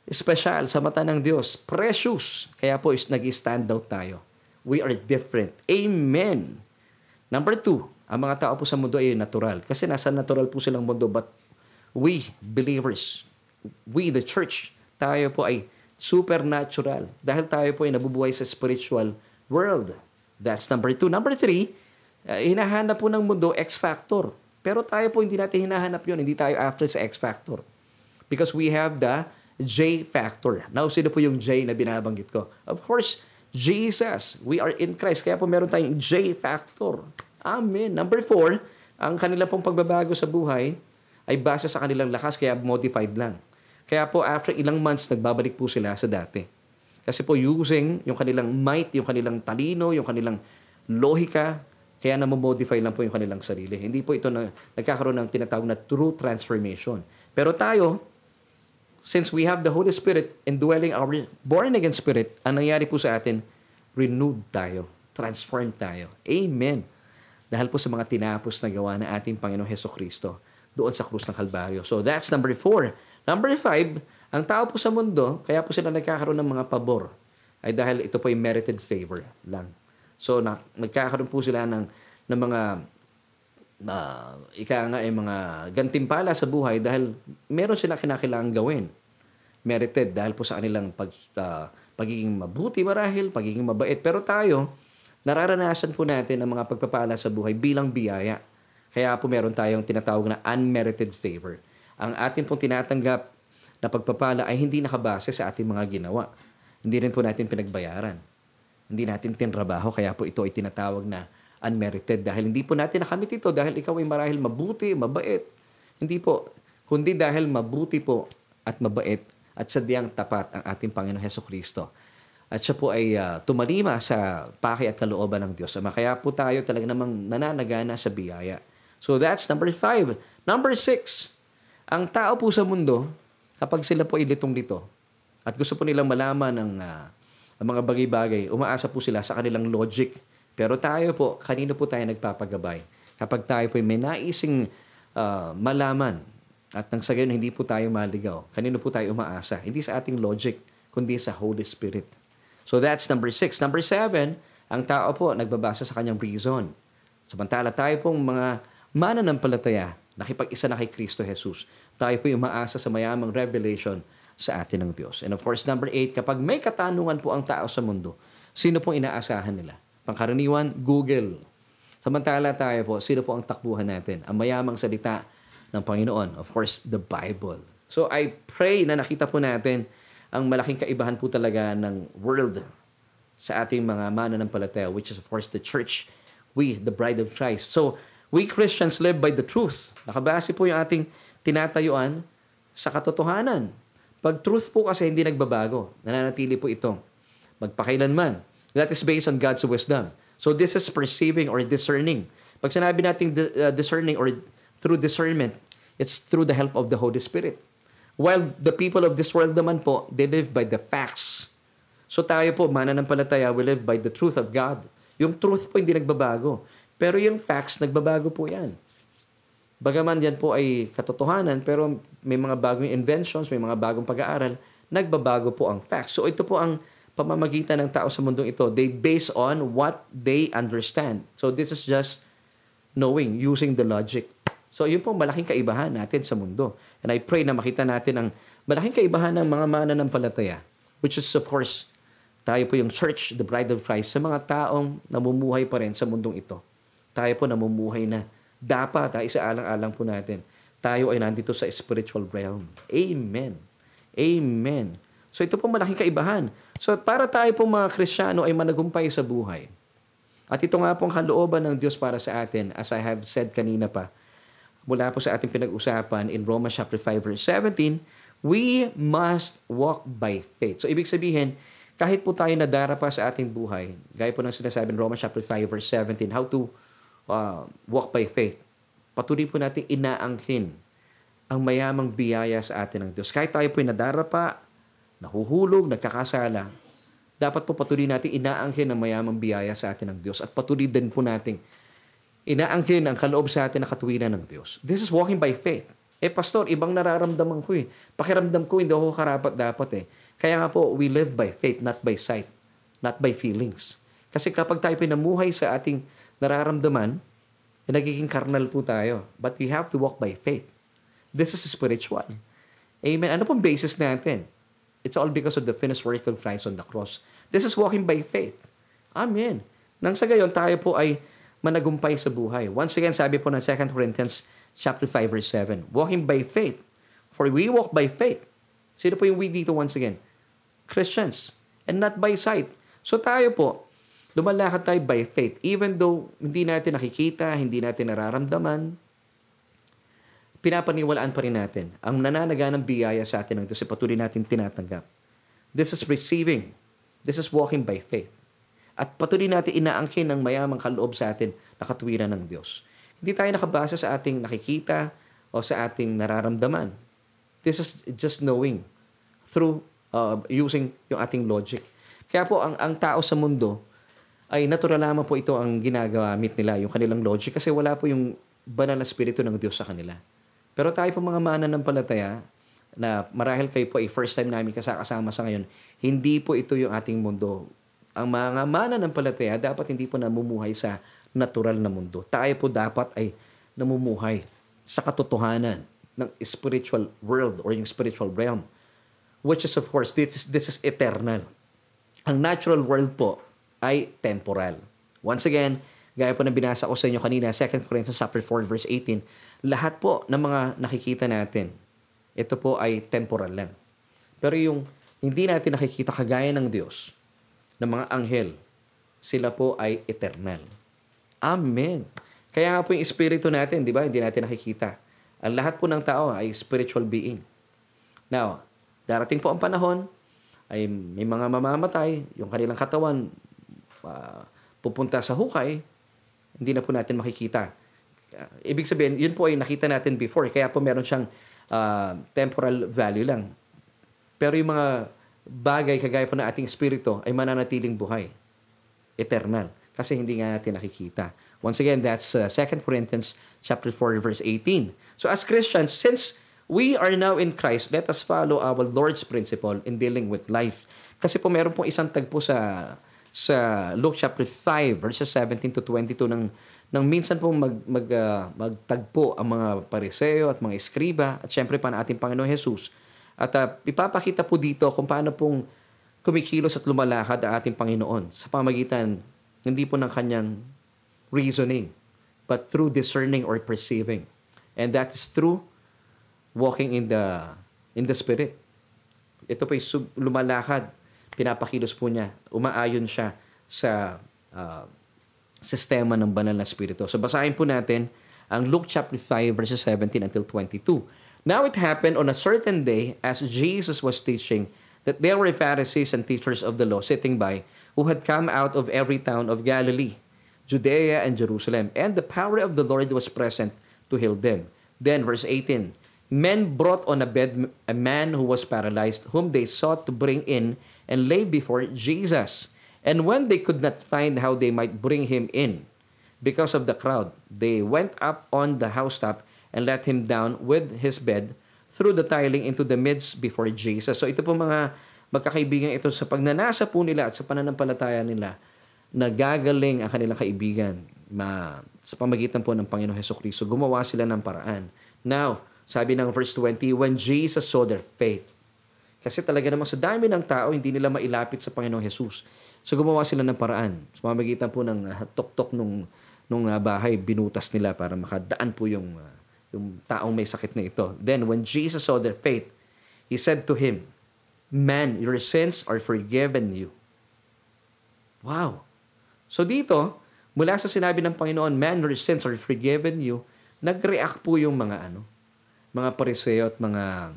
Speaker 1: special sa mata ng Diyos. Precious. Kaya po is nag-stand out tayo. We are different. Amen. Number two, ang mga tao po sa mundo ay natural. Kasi nasa natural po silang mundo. But we, believers, we, the church, tayo po ay supernatural. Dahil tayo po ay nabubuhay sa spiritual world. That's number two. Number three, uh, hinahanap po ng mundo X-factor. Pero tayo po hindi natin hinahanap yun. Hindi tayo after sa X factor. Because we have the J factor. Now, sino po yung J na binabanggit ko? Of course, Jesus. We are in Christ. Kaya po meron tayong J factor. Amen. Number four, ang kanila pong pagbabago sa buhay ay base sa kanilang lakas kaya modified lang. Kaya po after ilang months, nagbabalik po sila sa dati. Kasi po using yung kanilang might, yung kanilang talino, yung kanilang lohika, kaya namomodify lang po yung kanilang sarili. Hindi po ito na nagkakaroon ng tinatawag na true transformation. Pero tayo, since we have the Holy Spirit indwelling our born-again spirit, ang nangyari po sa atin, renewed tayo, transformed tayo. Amen. Dahil po sa mga tinapos na gawa ng ating Panginoong Heso Kristo doon sa krus ng Kalbaryo. So that's number four. Number five, ang tao po sa mundo, kaya po sila nagkakaroon ng mga pabor, ay dahil ito po ay merited favor lang. So, na, nagkakaroon po sila ng, ng mga uh, ika nga ay mga gantimpala sa buhay dahil meron sila kinakailangan gawin. Merited dahil po sa kanilang pag, uh, pagiging mabuti marahil, pagiging mabait. Pero tayo, nararanasan po natin ang mga pagpapala sa buhay bilang biyaya. Kaya po meron tayong tinatawag na unmerited favor. Ang atin pong tinatanggap na pagpapala ay hindi nakabase sa ating mga ginawa. Hindi rin po natin pinagbayaran. Hindi natin tinrabaho, kaya po ito ay tinatawag na unmerited dahil hindi po natin nakamit ito dahil ikaw ay marahil mabuti, mabait. Hindi po, kundi dahil mabuti po at mabait at sadyang tapat ang ating Panginoon Heso Kristo. At siya po ay uh, tumalima sa paki at kalooban ng Diyos. Ama, kaya po tayo talaga namang nananagana sa biyaya. So that's number five. Number six, ang tao po sa mundo, kapag sila po ay litong-lito, at gusto po nilang malaman ng uh, ang mga bagay-bagay, umaasa po sila sa kanilang logic. Pero tayo po, kanino po tayo nagpapagabay? Kapag tayo po may naising uh, malaman at nang sa gayon hindi po tayo maligaw, kanino po tayo umaasa? Hindi sa ating logic, kundi sa Holy Spirit. So that's number six. Number seven, ang tao po nagbabasa sa kanyang reason. Samantala tayo pong mga mananampalataya, nakipag-isa na kay Kristo Jesus, tayo po umaasa sa mayamang revelation sa atin ng Diyos. And of course, number eight, kapag may katanungan po ang tao sa mundo, sino pong inaasahan nila? Pangkaraniwan, Google. Samantala tayo po, sino po ang takbuhan natin? Ang mayamang salita ng Panginoon. Of course, the Bible. So I pray na nakita po natin ang malaking kaibahan po talaga ng world sa ating mga mananampalataya, which is of course the church, we, the bride of Christ. So, we Christians live by the truth. Nakabase po yung ating tinatayuan sa katotohanan. Pag truth po kasi hindi nagbabago, nananatili po ito magpakailanman. That is based on God's wisdom. So this is perceiving or discerning. Pag sinabi natin uh, discerning or through discernment, it's through the help of the Holy Spirit. While the people of this world naman po, they live by the facts. So tayo po, mananampalataya, we live by the truth of God. Yung truth po hindi nagbabago. Pero yung facts, nagbabago po yan. Bagaman yan po ay katotohanan, pero may mga bagong inventions, may mga bagong pag-aaral, nagbabago po ang facts. So ito po ang pamamagitan ng tao sa mundong ito. They base on what they understand. So this is just knowing, using the logic. So yun po malaking kaibahan natin sa mundo. And I pray na makita natin ang malaking kaibahan ng mga mananampalataya, which is of course, tayo po yung church, the bride of Christ, sa mga taong namumuhay pa rin sa mundong ito. Tayo po namumuhay na dapat ha, isaalang-alang po natin, tayo ay nandito sa spiritual realm. Amen. Amen. So ito po malaking kaibahan. So para tayo po mga Kristiyano ay managumpay sa buhay. At ito nga pong kalooban ng Diyos para sa atin, as I have said kanina pa, mula po sa ating pinag-usapan in Romans chapter 5 verse 17, we must walk by faith. So ibig sabihin, kahit po tayo nadarapa sa ating buhay, gaya po ng sinasabi in Romans chapter 5 verse 17, how to uh, walk by faith. Patuloy po natin inaangkin ang mayamang biyaya sa atin ng Diyos. Kahit tayo po nadarapa, nahuhulog, nagkakasala, dapat po patuloy natin inaangkin ang mayamang biyaya sa atin ng Diyos at patuloy din po natin inaangkin ang kaloob sa atin na katuwiran ng Diyos. This is walking by faith. Eh, pastor, ibang nararamdaman ko eh. Pakiramdam ko, hindi ako karapat dapat eh. Kaya nga po, we live by faith, not by sight, not by feelings. Kasi kapag tayo pinamuhay sa ating nararamdaman, eh, nagiging karnal po tayo. But we have to walk by faith. This is spiritual. Amen. Ano pong basis natin? It's all because of the finished work of Christ on the cross. This is walking by faith. Amen. Nang sa gayon, tayo po ay managumpay sa buhay. Once again, sabi po ng 2 Corinthians chapter 5 verse 7. Walking by faith. For we walk by faith. Sino po yung we dito once again? Christians. And not by sight. So tayo po, lumalakad tayo by faith. Even though hindi natin nakikita, hindi natin nararamdaman, pinapaniwalaan pa rin natin. Ang nananaga ng biyaya sa atin ng Diyos patuloy natin tinatanggap. This is receiving. This is walking by faith. At patuloy natin inaangkin ng mayamang kaloob sa atin na katuwiran ng Diyos. Hindi tayo nakabasa sa ating nakikita o sa ating nararamdaman. This is just knowing through uh, using yung ating logic. Kaya po, ang, ang tao sa mundo, ay natural lamang po ito ang ginagamit nila, yung kanilang logic, kasi wala po yung banal na spirito ng Diyos sa kanila. Pero tayo po mga mana ng palataya, na marahil kayo po ay first time namin kasama sa ngayon, hindi po ito yung ating mundo. Ang mga mana ng palataya, dapat hindi po namumuhay sa natural na mundo. Tayo po dapat ay namumuhay sa katotohanan ng spiritual world or yung spiritual realm. Which is of course, this is, this is eternal. Ang natural world po ay temporal. Once again, gaya po na binasa ko sa inyo kanina, 2 Corinthians chapter 4 verse 18, lahat po ng mga nakikita natin, ito po ay temporal lang. Pero yung hindi natin nakikita kagaya ng Diyos, ng mga anghel, sila po ay eternal. Amen. Kaya nga po yung espiritu natin, di ba? Hindi natin nakikita. Ang lahat po ng tao ay spiritual being. Now, darating po ang panahon, ay may mga mamamatay, yung kanilang katawan uh, pupunta sa hukay, hindi na po natin makikita. Uh, ibig sabihin, yun po ay nakita natin before, kaya po meron siyang uh, temporal value lang. Pero yung mga bagay kagaya po ng ating espiritu ay mananatiling buhay. Eternal kasi hindi nga natin nakikita. Once again, that's uh, 2 Corinthians chapter 4 verse 18. So as Christians, since we are now in Christ, let us follow our Lord's principle in dealing with life. Kasi po meron pong isang tagpo sa sa Luke chapter 5 verses 17 to 22 ng nang minsan pong mag, mag, uh, magtagpo ang mga pariseo at mga eskriba at syempre pa ng ating Panginoon Jesus. At uh, ipapakita po dito kung paano pong kumikilos at lumalakad ang ating Panginoon sa pamagitan hindi po ng kanyang reasoning, but through discerning or perceiving. And that is through walking in the in the spirit. Ito po ay lumalakad, pinapakilos po niya, umaayon siya sa uh, sistema ng banal na spirito. So basahin po natin ang Luke chapter 5 verses 17 until 22. Now it happened on a certain day as Jesus was teaching that there were Pharisees and teachers of the law sitting by who had come out of every town of Galilee, Judea, and Jerusalem. And the power of the Lord was present to heal them. Then, verse 18 Men brought on a bed a man who was paralyzed, whom they sought to bring in and lay before Jesus. And when they could not find how they might bring him in, because of the crowd, they went up on the housetop and let him down with his bed through the tiling into the midst before Jesus. So ito po mga magkakaibigan ito sa pagnanasa po nila at sa pananampalataya nila na gagaling ang kanilang kaibigan ma, sa pamagitan po ng Panginoon Heso Kristo. Gumawa sila ng paraan. Now, sabi ng verse 20, when Jesus saw their faith, kasi talaga naman sa dami ng tao, hindi nila mailapit sa Panginoong Jesus. So gumawa sila ng paraan. Sa pamagitan po ng uh, tok-tok nung, nung uh, bahay, binutas nila para makadaan po yung, uh, yung taong may sakit na ito. Then when Jesus saw their faith, He said to him, Man, your sins are forgiven you. Wow. So dito, mula sa sinabi ng Panginoon, Man, your sins are forgiven you, nag-react po yung mga ano, mga pariseo at mga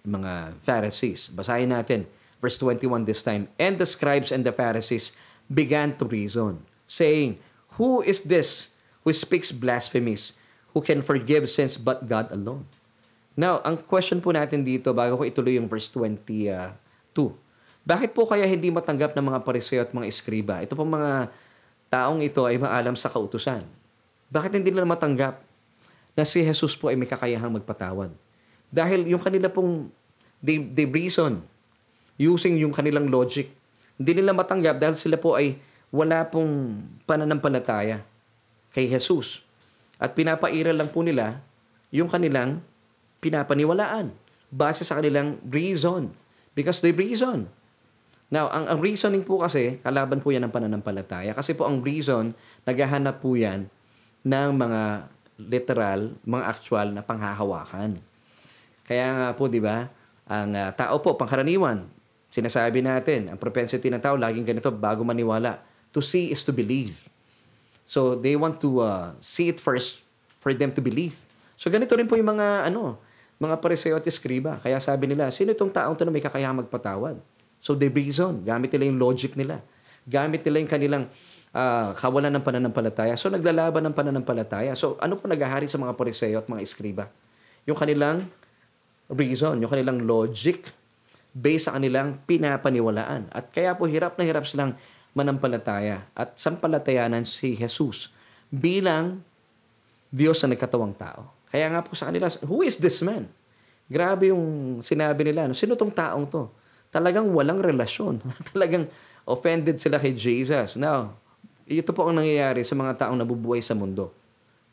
Speaker 1: mga Pharisees. Basahin natin verse 21 this time. And the scribes and the Pharisees began to reason, saying, Who is this who speaks blasphemies, who can forgive sins but God alone? Now, ang question po natin dito bago ko ituloy yung verse 22. Bakit po kaya hindi matanggap ng mga pariseo at mga eskriba? Ito pong mga taong ito ay maalam sa kautusan. Bakit hindi nila matanggap na si Jesus po ay may kakayahang magpatawad? Dahil yung kanila pong they, they reason using yung kanilang logic. Hindi nila matanggap dahil sila po ay wala pong pananampalataya kay Jesus. At pinapairal lang po nila yung kanilang pinapaniwalaan base sa kanilang reason. Because they reason. Now, ang, ang reasoning po kasi, kalaban po yan ng pananampalataya. Kasi po ang reason, naghahanap po yan ng mga literal, mga actual na panghahawakan. Kaya nga po, di ba, ang uh, tao po, pangkaraniwan, sinasabi natin, ang propensity ng tao, laging ganito, bago maniwala. To see is to believe. So, they want to uh, see it first for them to believe. So, ganito rin po yung mga, ano, mga pariseo at eskriba. Kaya sabi nila, sino itong taong to na may kakayahang magpatawad? So they reason. Gamit nila yung logic nila. Gamit nila yung kanilang uh, kawalan ng pananampalataya. So naglalaban ng pananampalataya. So ano po naghahari sa mga pariseo at mga eskriba? Yung kanilang reason, yung kanilang logic based sa kanilang pinapaniwalaan. At kaya po hirap na hirap silang manampalataya at sampalatayanan si Jesus bilang Diyos na nagkatawang tao. Kaya nga po sa kanila, who is this man? Grabe yung sinabi nila. Sino tong taong to? talagang walang relasyon. talagang offended sila kay Jesus. Now, ito po ang nangyayari sa mga taong nabubuhay sa mundo.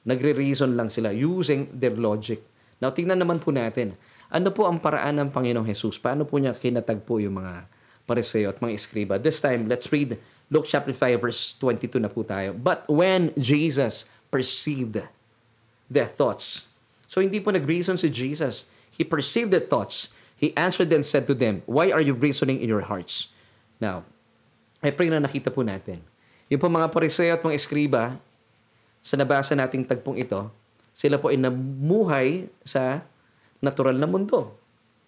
Speaker 1: Nagre-reason lang sila using their logic. Now, tingnan naman po natin. Ano po ang paraan ng Panginoong Jesus? Paano po niya kinatagpo yung mga pariseo at mga eskriba? This time, let's read Luke chapter 5 verse 22 na po tayo. But when Jesus perceived their thoughts. So, hindi po nag-reason si Jesus. He perceived their thoughts He answered and said to them, Why are you reasoning in your hearts? Now, I pray na nakita po natin. Yung po mga pariseo at mga eskriba, sa nabasa nating tagpong ito, sila po ay namuhay sa natural na mundo.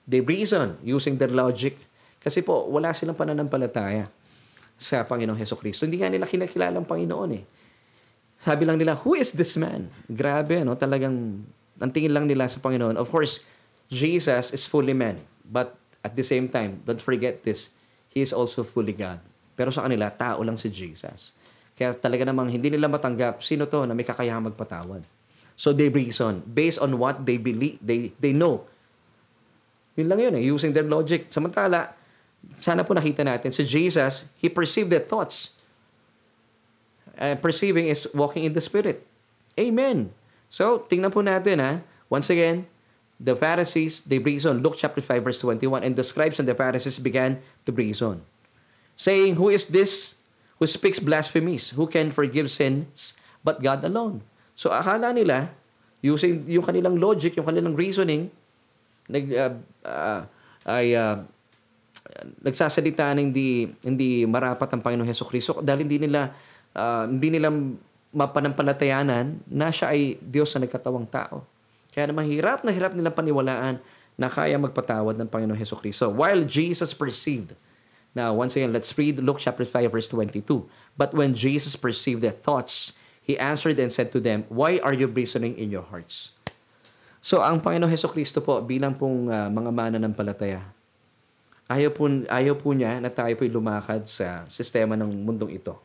Speaker 1: They reason using their logic. Kasi po, wala silang pananampalataya sa Panginoong Heso Kristo. Hindi nga nila kinakilala ang Panginoon eh. Sabi lang nila, who is this man? Grabe, no? Talagang, ang tingin lang nila sa Panginoon. Of course, Jesus is fully man, but at the same time, don't forget this, He is also fully God. Pero sa kanila, tao lang si Jesus. Kaya talaga namang hindi nila matanggap sino to na may kakayahang magpatawad. So they reason based on what they believe, they they know. Yun lang yun eh, using their logic. Samantala, sana po nakita natin, si Jesus, He perceived their thoughts. Uh, perceiving is walking in the Spirit. Amen. So, tingnan po natin ha. Once again, the Pharisees, they reason. Luke chapter 5 verse 21. And the scribes and the Pharisees began to reason, saying, Who is this who speaks blasphemies? Who can forgive sins but God alone? So akala nila, using yung kanilang logic, yung kanilang reasoning, nag, uh, uh, ay uh, nagsasalita na hindi, hindi marapat ang Panginoong Heso Kristo dahil hindi nila uh, hindi nila mapanampalatayanan na siya ay Diyos na nagkatawang tao. Kaya naman hirap na hirap nilang paniwalaan na kaya magpatawad ng Panginoong Heso Kristo. While Jesus perceived, now once again, let's read Luke chapter 5 verse 22. But when Jesus perceived their thoughts, He answered and said to them, Why are you reasoning in your hearts? So ang Panginoong Heso Kristo po bilang pong uh, mga mana ng palataya, ayaw po, ayaw po niya na tayo po'y lumakad sa sistema ng mundong ito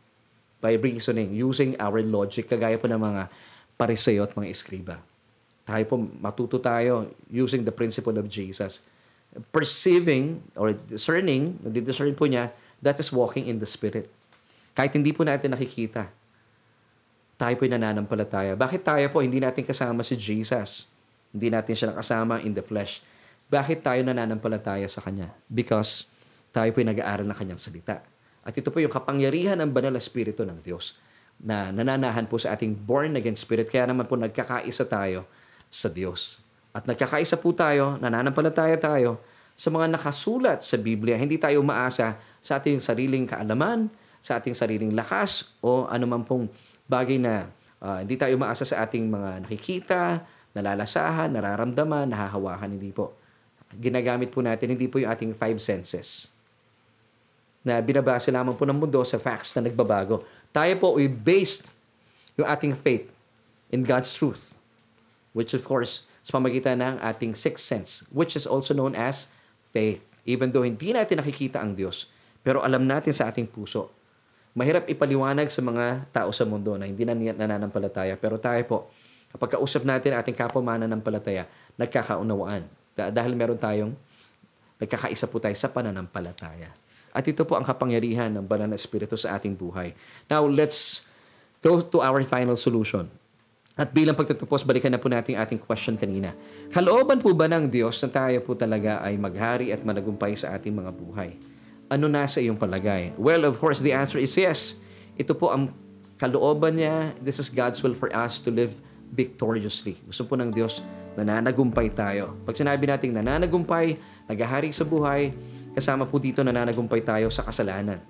Speaker 1: by reasoning, using our logic, kagaya po ng mga pariseo at mga eskriba. Tayo po, matuto tayo using the principle of Jesus. Perceiving or discerning, nadi-discern po niya, that is walking in the Spirit. Kahit hindi po natin nakikita, tayo po nananampalataya. Bakit tayo po hindi natin kasama si Jesus? Hindi natin siya nakasama in the flesh. Bakit tayo nananampalataya sa Kanya? Because tayo po nag-aaral ng Kanyang salita. At ito po yung kapangyarihan ng banal na Espiritu ng Diyos na nananahan po sa ating born again spirit. Kaya naman po nagkakaisa tayo sa Diyos. At nagkakaisa po tayo, nananampalataya tayo sa mga nakasulat sa Biblia. Hindi tayo umaasa sa ating sariling kaalaman, sa ating sariling lakas, o anuman pong bagay na Ah, hindi tayo umaasa sa ating mga nakikita, nalalasahan, nararamdaman, nahahawakan. Hindi po. Ginagamit po natin, hindi po yung ating five senses na binabase lamang po ng mundo sa facts na nagbabago. Tayo po, we based yung ating faith in God's truth, which of course, sa pamagitan ng ating sixth sense, which is also known as faith. Even though hindi natin nakikita ang Diyos, pero alam natin sa ating puso. Mahirap ipaliwanag sa mga tao sa mundo na hindi na nananampalataya. Pero tayo po, kapag kausap natin ating kapwa mananampalataya, nagkakaunawaan. Dahil meron tayong, nagkakaisa po tayo sa pananampalataya. At ito po ang kapangyarihan ng banal na Espiritu sa ating buhay. Now, let's go to our final solution. At bilang pagtatapos, balikan na po natin ating question kanina. Kalooban po ba ng Diyos na tayo po talaga ay maghari at managumpay sa ating mga buhay? Ano nasa iyong palagay? Well, of course, the answer is yes. Ito po ang kalooban niya. This is God's will for us to live victoriously. Gusto po ng Diyos na nananagumpay tayo. Pag sinabi natin nananagumpay, nagahari sa buhay, kasama po dito nananagumpay tayo sa kasalanan.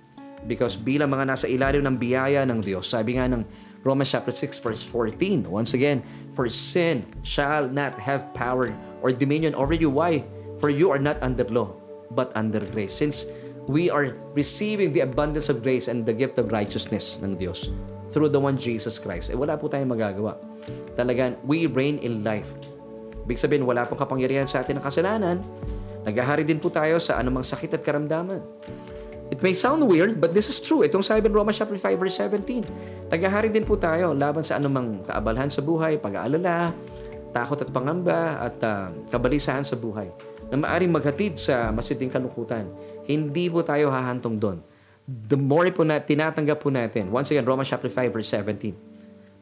Speaker 1: Because bilang mga nasa ilalim ng biyaya ng Diyos, sabi nga ng Romans chapter 6 verse 14, once again, For sin shall not have power or dominion over you. Why? For you are not under law, but under grace. Since we are receiving the abundance of grace and the gift of righteousness ng Diyos through the one Jesus Christ. Eh, wala po tayong magagawa. Talagang, we reign in life. Ibig sabihin, wala pong kapangyarihan sa atin ng kasalanan. Nagahari din po tayo sa anumang sakit at karamdaman. It may sound weird, but this is true. Itong sabi ng Romans chapter 5 verse 17. Nagahari din po tayo laban sa anumang kaabalhan sa buhay, pag-aalala, takot at pangamba, at uh, kabalisahan sa buhay na maaring maghatid sa masiding kalungkutan hindi po tayo hahantong doon. The more po na tinatanggap po natin, once again, Romans chapter 5 verse 17,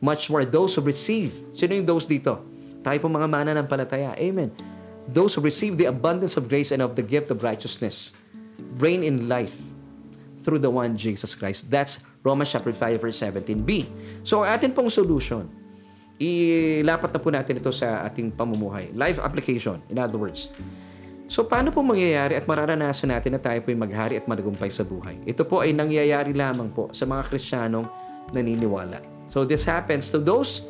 Speaker 1: much more those who receive. Sino yung those dito? Tayo po mga mana ng palataya. Amen. Those who receive the abundance of grace and of the gift of righteousness reign in life through the one Jesus Christ. That's Romans chapter 5 verse 17b. So atin pong solution, ilapat na po natin ito sa ating pamumuhay. Life application, in other words. So paano po mangyayari at mararanasan natin na tayo po'y maghari at managumpay sa buhay? Ito po ay nangyayari lamang po sa mga Kristiyanong naniniwala. So this happens to those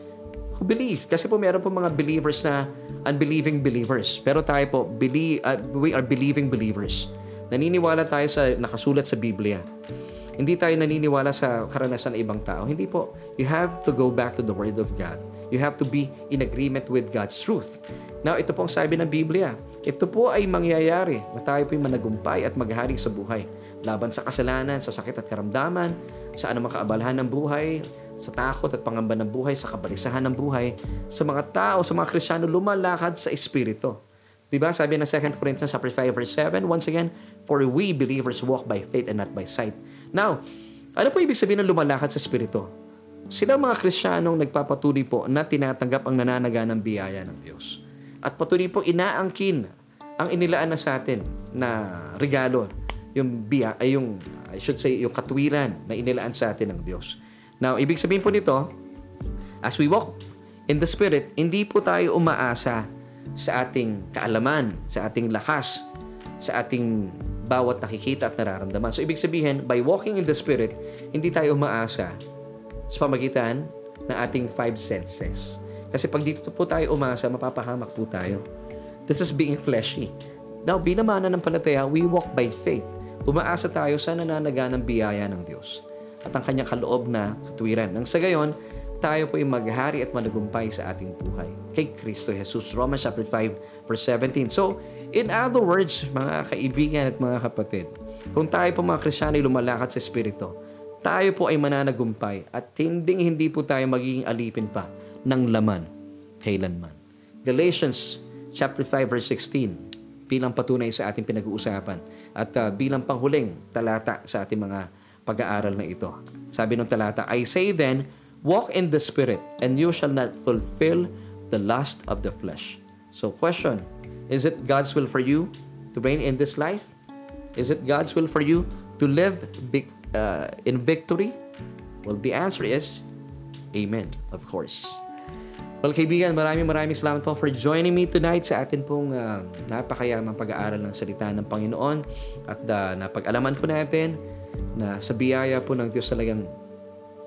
Speaker 1: who believe. Kasi po meron po mga believers na unbelieving believers. Pero tayo po, believe, uh, we are believing believers. Naniniwala tayo sa nakasulat sa Biblia. Hindi tayo naniniwala sa karanasan ng ibang tao. Hindi po. You have to go back to the Word of God. You have to be in agreement with God's truth. Now, ito po ang sabi ng Biblia. Ito po ay mangyayari na tayo po'y managumpay at maghari sa buhay. Laban sa kasalanan, sa sakit at karamdaman, sa anumang kaabalahan ng buhay, sa takot at pangamba ng buhay, sa kabalisahan ng buhay, sa mga tao, sa mga Krisyano, lumalakad sa Espiritu. Diba? Sabi ng 2 Corinthians 5 verse 7, once again, For we believers walk by faith and not by sight. Now, ano po ibig sabihin ng lumalakad sa Espiritu? Sila mga Krisyanong nagpapatuloy po na tinatanggap ang nananaga ng biyaya ng Diyos at patuloy po inaangkin ang inilaan na sa atin na regalo, yung biya, ay yung, I should say, yung katwiran na inilaan sa atin ng Diyos. Now, ibig sabihin po nito, as we walk in the Spirit, hindi po tayo umaasa sa ating kaalaman, sa ating lakas, sa ating bawat nakikita at nararamdaman. So, ibig sabihin, by walking in the Spirit, hindi tayo umaasa sa pamagitan ng ating five senses. Kasi pag dito po tayo umasa, mapapahamak po tayo. This is being fleshy. Now, binamana ng palataya, we walk by faith. Umaasa tayo sa nananaga ng biyaya ng Diyos at ang kanyang kaloob na katwiran. Nang sa gayon, tayo po ay maghari at managumpay sa ating buhay. Kay Kristo Jesus. Romans chapter 5 verse 17. So, in other words, mga kaibigan at mga kapatid, kung tayo po mga Krisyano ay lumalakad sa Espiritu, tayo po ay mananagumpay at hindi hindi po tayo magiging alipin pa ng laman kailanman. Galatians chapter 5 verse 16 bilang patunay sa ating pinag-uusapan at uh, bilang panghuling talata sa ating mga pag-aaral na ito. Sabi ng talata, I say then, walk in the Spirit and you shall not fulfill the lust of the flesh. So question, is it God's will for you to reign in this life? Is it God's will for you to live big, uh, in victory? Well, the answer is Amen, of course. Well, kaibigan, maraming maraming salamat po for joining me tonight sa atin pong uh, napakayamang pag-aaral ng salita ng Panginoon at uh, napag-alaman po natin na sa biyaya po ng Diyos talagang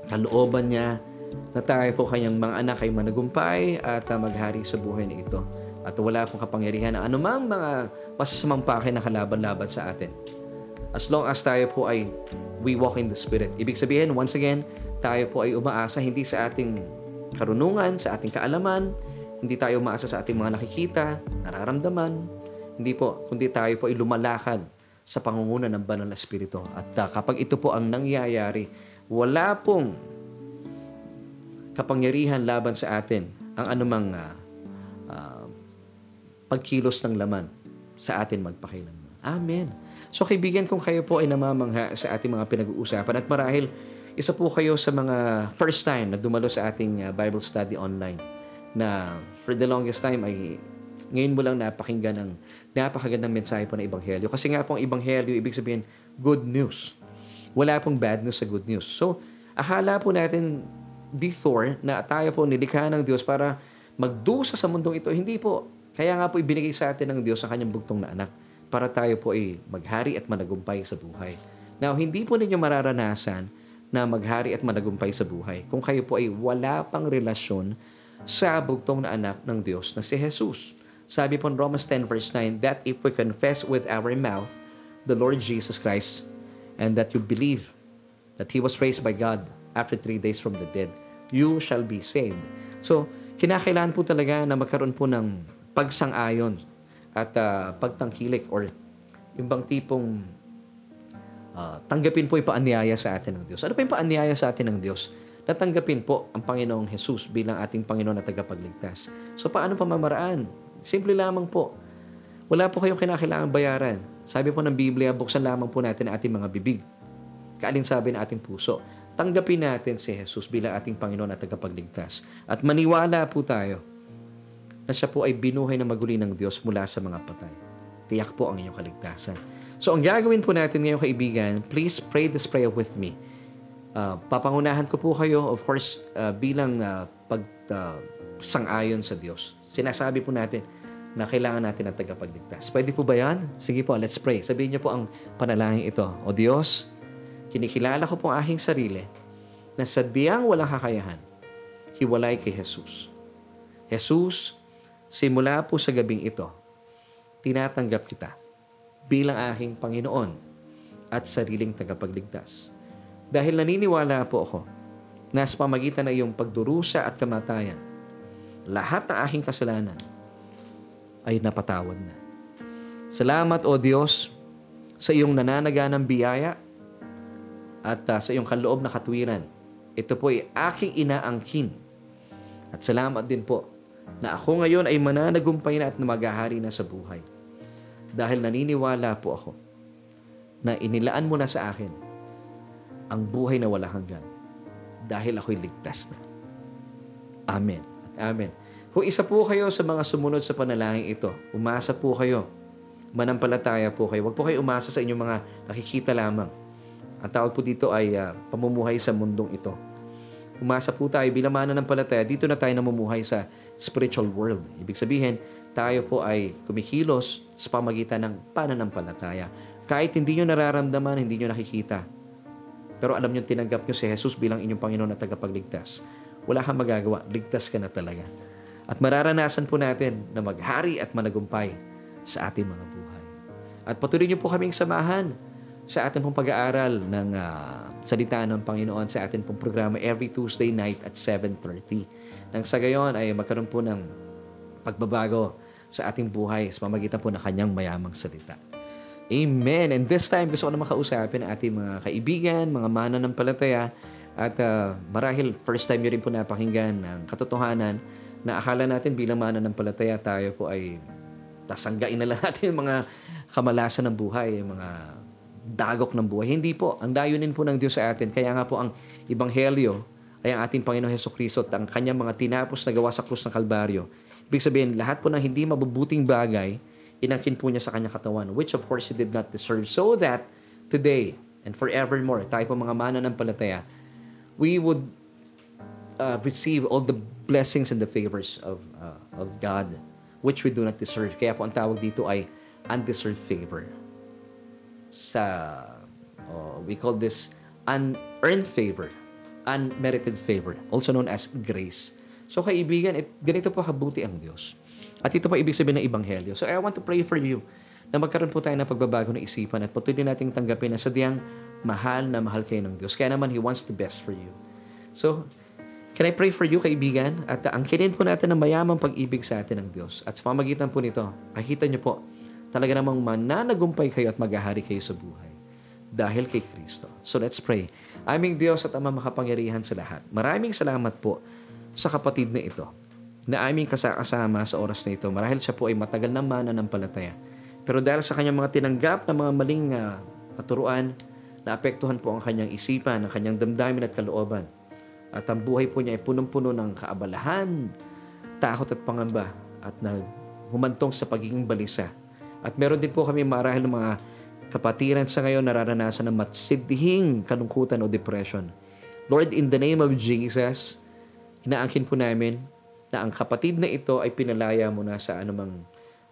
Speaker 1: kalooban niya na tayo po kanyang mga anak ay managumpay at uh, maghari sa buhay na ito. At wala pong kapangyarihan na anumang mga masasamang pake na kalaban-laban sa atin. As long as tayo po ay we walk in the Spirit. Ibig sabihin, once again, tayo po ay umaasa hindi sa ating karunungan, sa ating kaalaman, hindi tayo umaasa sa ating mga nakikita, nararamdaman, hindi po, kundi tayo po ay lumalakad sa pangunguna ng banal na Espiritu. At uh, kapag ito po ang nangyayari, wala pong kapangyarihan laban sa atin ang anumang uh, uh, pagkilos ng laman sa atin magpakailanman. Amen. So kaibigan, kung kayo po ay namamangha sa ating mga pinag-uusapan at marahil isa po kayo sa mga first time na dumalo sa ating uh, Bible study online na for the longest time ay ngayon mo lang napakinggan ang napakagandang mensahe po ng Ebanghelyo. Kasi nga po ang Ebanghelyo, ibig sabihin, good news. Wala pong bad news sa good news. So, akala po natin before na tayo po nilikha ng Diyos para magdusa sa mundong ito. Hindi po. Kaya nga po ibinigay sa atin ng Diyos ang kanyang bugtong na anak para tayo po ay maghari at managumpay sa buhay. Now, hindi po ninyo mararanasan na maghari at managumpay sa buhay kung kayo po ay wala pang relasyon sa bugtong na anak ng Diyos na si Jesus. Sabi po in Romans 10 verse 9 that if we confess with our mouth the Lord Jesus Christ and that you believe that He was raised by God after three days from the dead, you shall be saved. So, kinakailangan po talaga na magkaroon po ng pagsang-ayon at uh, pagtangkilik or yung bang tipong uh, tanggapin po yung paanyaya sa atin ng Diyos. Ano pa yung paanyaya sa atin ng Diyos? Natanggapin po ang Panginoong Jesus bilang ating Panginoon at tagapagligtas. So paano pamamaraan? Simple lamang po. Wala po kayong kinakailangan bayaran. Sabi po ng Biblia, buksan lamang po natin ating mga bibig. Kaalin sabi ng ating puso. Tanggapin natin si Jesus bilang ating Panginoon at tagapagligtas. At maniwala po tayo na siya po ay binuhay na maguli ng Diyos mula sa mga patay. Tiyak po ang inyong kaligtasan. So, ang gagawin po natin ngayon, kaibigan, please pray this prayer with me. Uh, papangunahan ko po kayo, of course, uh, bilang uh, pag uh, sang-ayon sa Diyos. Sinasabi po natin na kailangan natin ng tagapagligtas. Pwede po ba yan? Sige po, let's pray. Sabihin niyo po ang panalangin ito. O Diyos, kinikilala ko po ang aking sarili na sa diyang walang kakayahan, hiwalay kay Jesus. Jesus, simula po sa gabing ito, tinatanggap kita bilang aking Panginoon at sariling tagapagligtas. Dahil naniniwala po ako na sa pamagitan ng iyong pagdurusa at kamatayan, lahat ng aking kasalanan ay napatawad na. Salamat o Diyos sa iyong nananaganang biyaya at uh, sa iyong kaloob na katwiran. Ito po ay aking inaangkin. At salamat din po na ako ngayon ay mananagumpay na at maghahari na sa buhay dahil naniniwala po ako na inilaan mo na sa akin ang buhay na wala hanggan dahil ako'y ligtas na. Amen. At amen. Kung isa po kayo sa mga sumunod sa panalangin ito, umasa po kayo, manampalataya po kayo. Huwag po kayo umasa sa inyong mga nakikita lamang. Ang tawag po dito ay uh, pamumuhay sa mundong ito. Umasa po tayo bilang mananampalataya, dito na tayo namumuhay sa spiritual world. Ibig sabihin, tayo po ay kumikilos sa pamagitan ng pananampalataya. Kahit hindi nyo nararamdaman, hindi nyo nakikita. Pero alam nyo, tinanggap nyo si Jesus bilang inyong Panginoon at tagapagligtas. Wala kang magagawa. Ligtas ka na talaga. At mararanasan po natin na maghari at managumpay sa ating mga buhay. At patuloy nyo po kaming samahan sa ating pong pag-aaral ng uh, salita ng Panginoon sa ating pong programa every Tuesday night at 7.30. Nang sa gayon ay magkaroon po ng pagbabago sa ating buhay sa pamagitan po ng kanyang mayamang salita. Amen. And this time, gusto ko na makausapin ang ating mga kaibigan, mga mananampalataya, at uh, marahil first time nyo rin po napakinggan ang katotohanan na akala natin bilang mananampalataya tayo po ay tasanggain na lang natin yung mga kamalasan ng buhay, yung mga dagok ng buhay. Hindi po. Ang dayunin po ng Diyos sa atin. Kaya nga po ang Ebanghelyo ay ang ating Panginoon Heso Kristo at ang kanyang mga tinapos na gawa sa krus ng Kalbaryo Ibig sabihin, lahat po ng hindi mabubuting bagay, inangkin po niya sa kanyang katawan, which of course he did not deserve. So that today and forevermore, tayo po mga mananampalataya, we would uh, receive all the blessings and the favors of uh, of God, which we do not deserve. Kaya po ang tawag dito ay undeserved favor. Sa, uh, we call this unearned favor. Unmerited favor, also known as grace. So kaibigan, it, ganito po kabuti ang Diyos. At ito po ibig sabihin ng Ebanghelyo. So I want to pray for you na magkaroon po tayo ng pagbabago ng isipan at patuloy nating tanggapin na sadyang mahal na mahal kayo ng Diyos. Kaya naman He wants the best for you. So, can I pray for you, kaibigan? At uh, angkinin po natin ang mayamang pag-ibig sa atin ng Diyos. At sa pamagitan po nito, makikita niyo po, talaga namang mananagumpay kayo at maghahari kayo sa buhay dahil kay Kristo. So let's pray. Aming Diyos at Ama makapangyarihan sa lahat. Maraming salamat po sa kapatid na ito na aming kasakasama sa oras na ito. Marahil siya po ay matagal na mananampalataya. Pero dahil sa kanyang mga tinanggap na mga maling uh, naapektuhan po ang kanyang isipan, ang kanyang damdamin at kalooban. At ang buhay po niya ay punong-puno ng kaabalahan, takot at pangamba at humantong sa pagiging balisa. At meron din po kami marahil ng mga kapatiran sa ngayon nararanasan ng matsidihing kalungkutan o depression. Lord, in the name of Jesus, inaangkin po namin na ang kapatid na ito ay pinalaya mo na sa anumang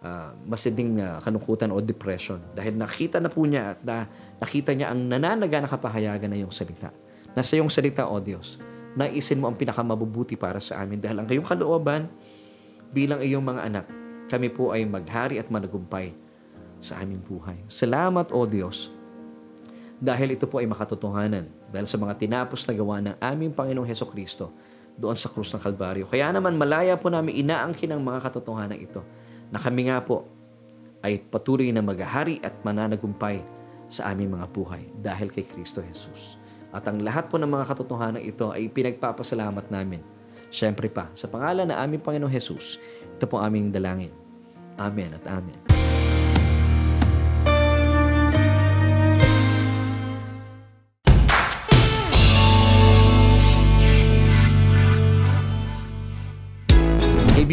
Speaker 1: uh, masiding uh, kalungkutan o depression. Dahil nakita na po niya at na, nakita niya ang nananaga na kapahayagan na iyong salita. Nasa iyong salita, O Diyos, naisin mo ang pinakamabubuti para sa amin dahil ang kayong kalooban bilang iyong mga anak, kami po ay maghari at managumpay sa aming buhay. Salamat, O Diyos, dahil ito po ay makatotohanan dahil sa mga tinapos na gawa ng aming Panginoong Heso Kristo doon sa krus ng Kalbaryo. Kaya naman malaya po namin inaangkin ang mga katotohanan ito na kami nga po ay patuloy na maghahari at mananagumpay sa aming mga buhay dahil kay Kristo Jesus. At ang lahat po ng mga katotohanan ito ay pinagpapasalamat namin. Siyempre pa, sa pangalan ng aming Panginoong Jesus, ito po aming dalangin. Amen at Amen.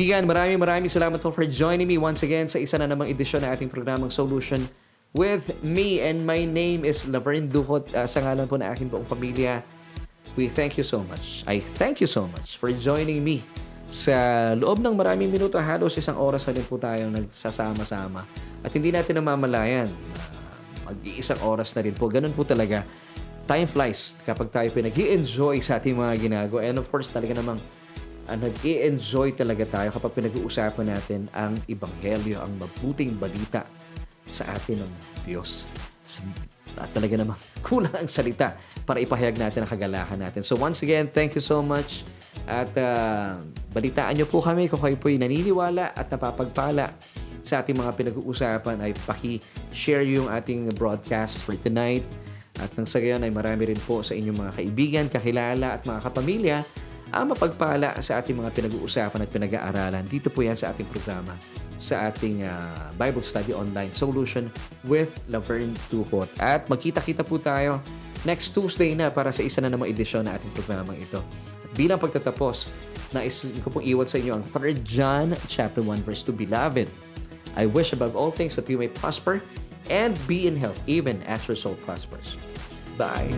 Speaker 1: Kaibigan, maraming maraming salamat po for joining me once again sa isa na namang edisyon ng ating programang Solution with me. And my name is Laverne Duhot. Uh, sa ngalan po na aking buong pamilya, we thank you so much. I thank you so much for joining me sa loob ng maraming minuto, halos isang oras na din po tayong nagsasama-sama. At hindi natin namamalayan mag-iisang oras na rin po. Ganun po talaga. Time flies kapag tayo pinag enjoy sa ating mga ginagawa. And of course, talaga namang uh, nag-i-enjoy talaga tayo kapag pinag-uusapan natin ang Ibanghelyo, ang mabuting balita sa atin ng Diyos. At talaga namang kulang ang salita para ipahayag natin ang kagalakan natin. So once again, thank you so much. At uh, balitaan nyo po kami kung kayo po'y naniniwala at napapagpala sa ating mga pinag-uusapan ay paki-share yung ating broadcast for tonight. At nang sa gayon ay marami rin po sa inyong mga kaibigan, kakilala at mga kapamilya ang mapagpala sa ating mga pinag-uusapan at pinag-aaralan. Dito po yan sa ating programa, sa ating uh, Bible Study Online Solution with Laverne Tuhot. At magkita-kita po tayo next Tuesday na para sa isa na namang edisyon na ating programang ito. At bilang pagtatapos, nais ko pong iwan sa inyo ang 3 John chapter 1 verse 2, Beloved, I wish above all things that you may prosper and be in health, even as your soul prospers. Bye.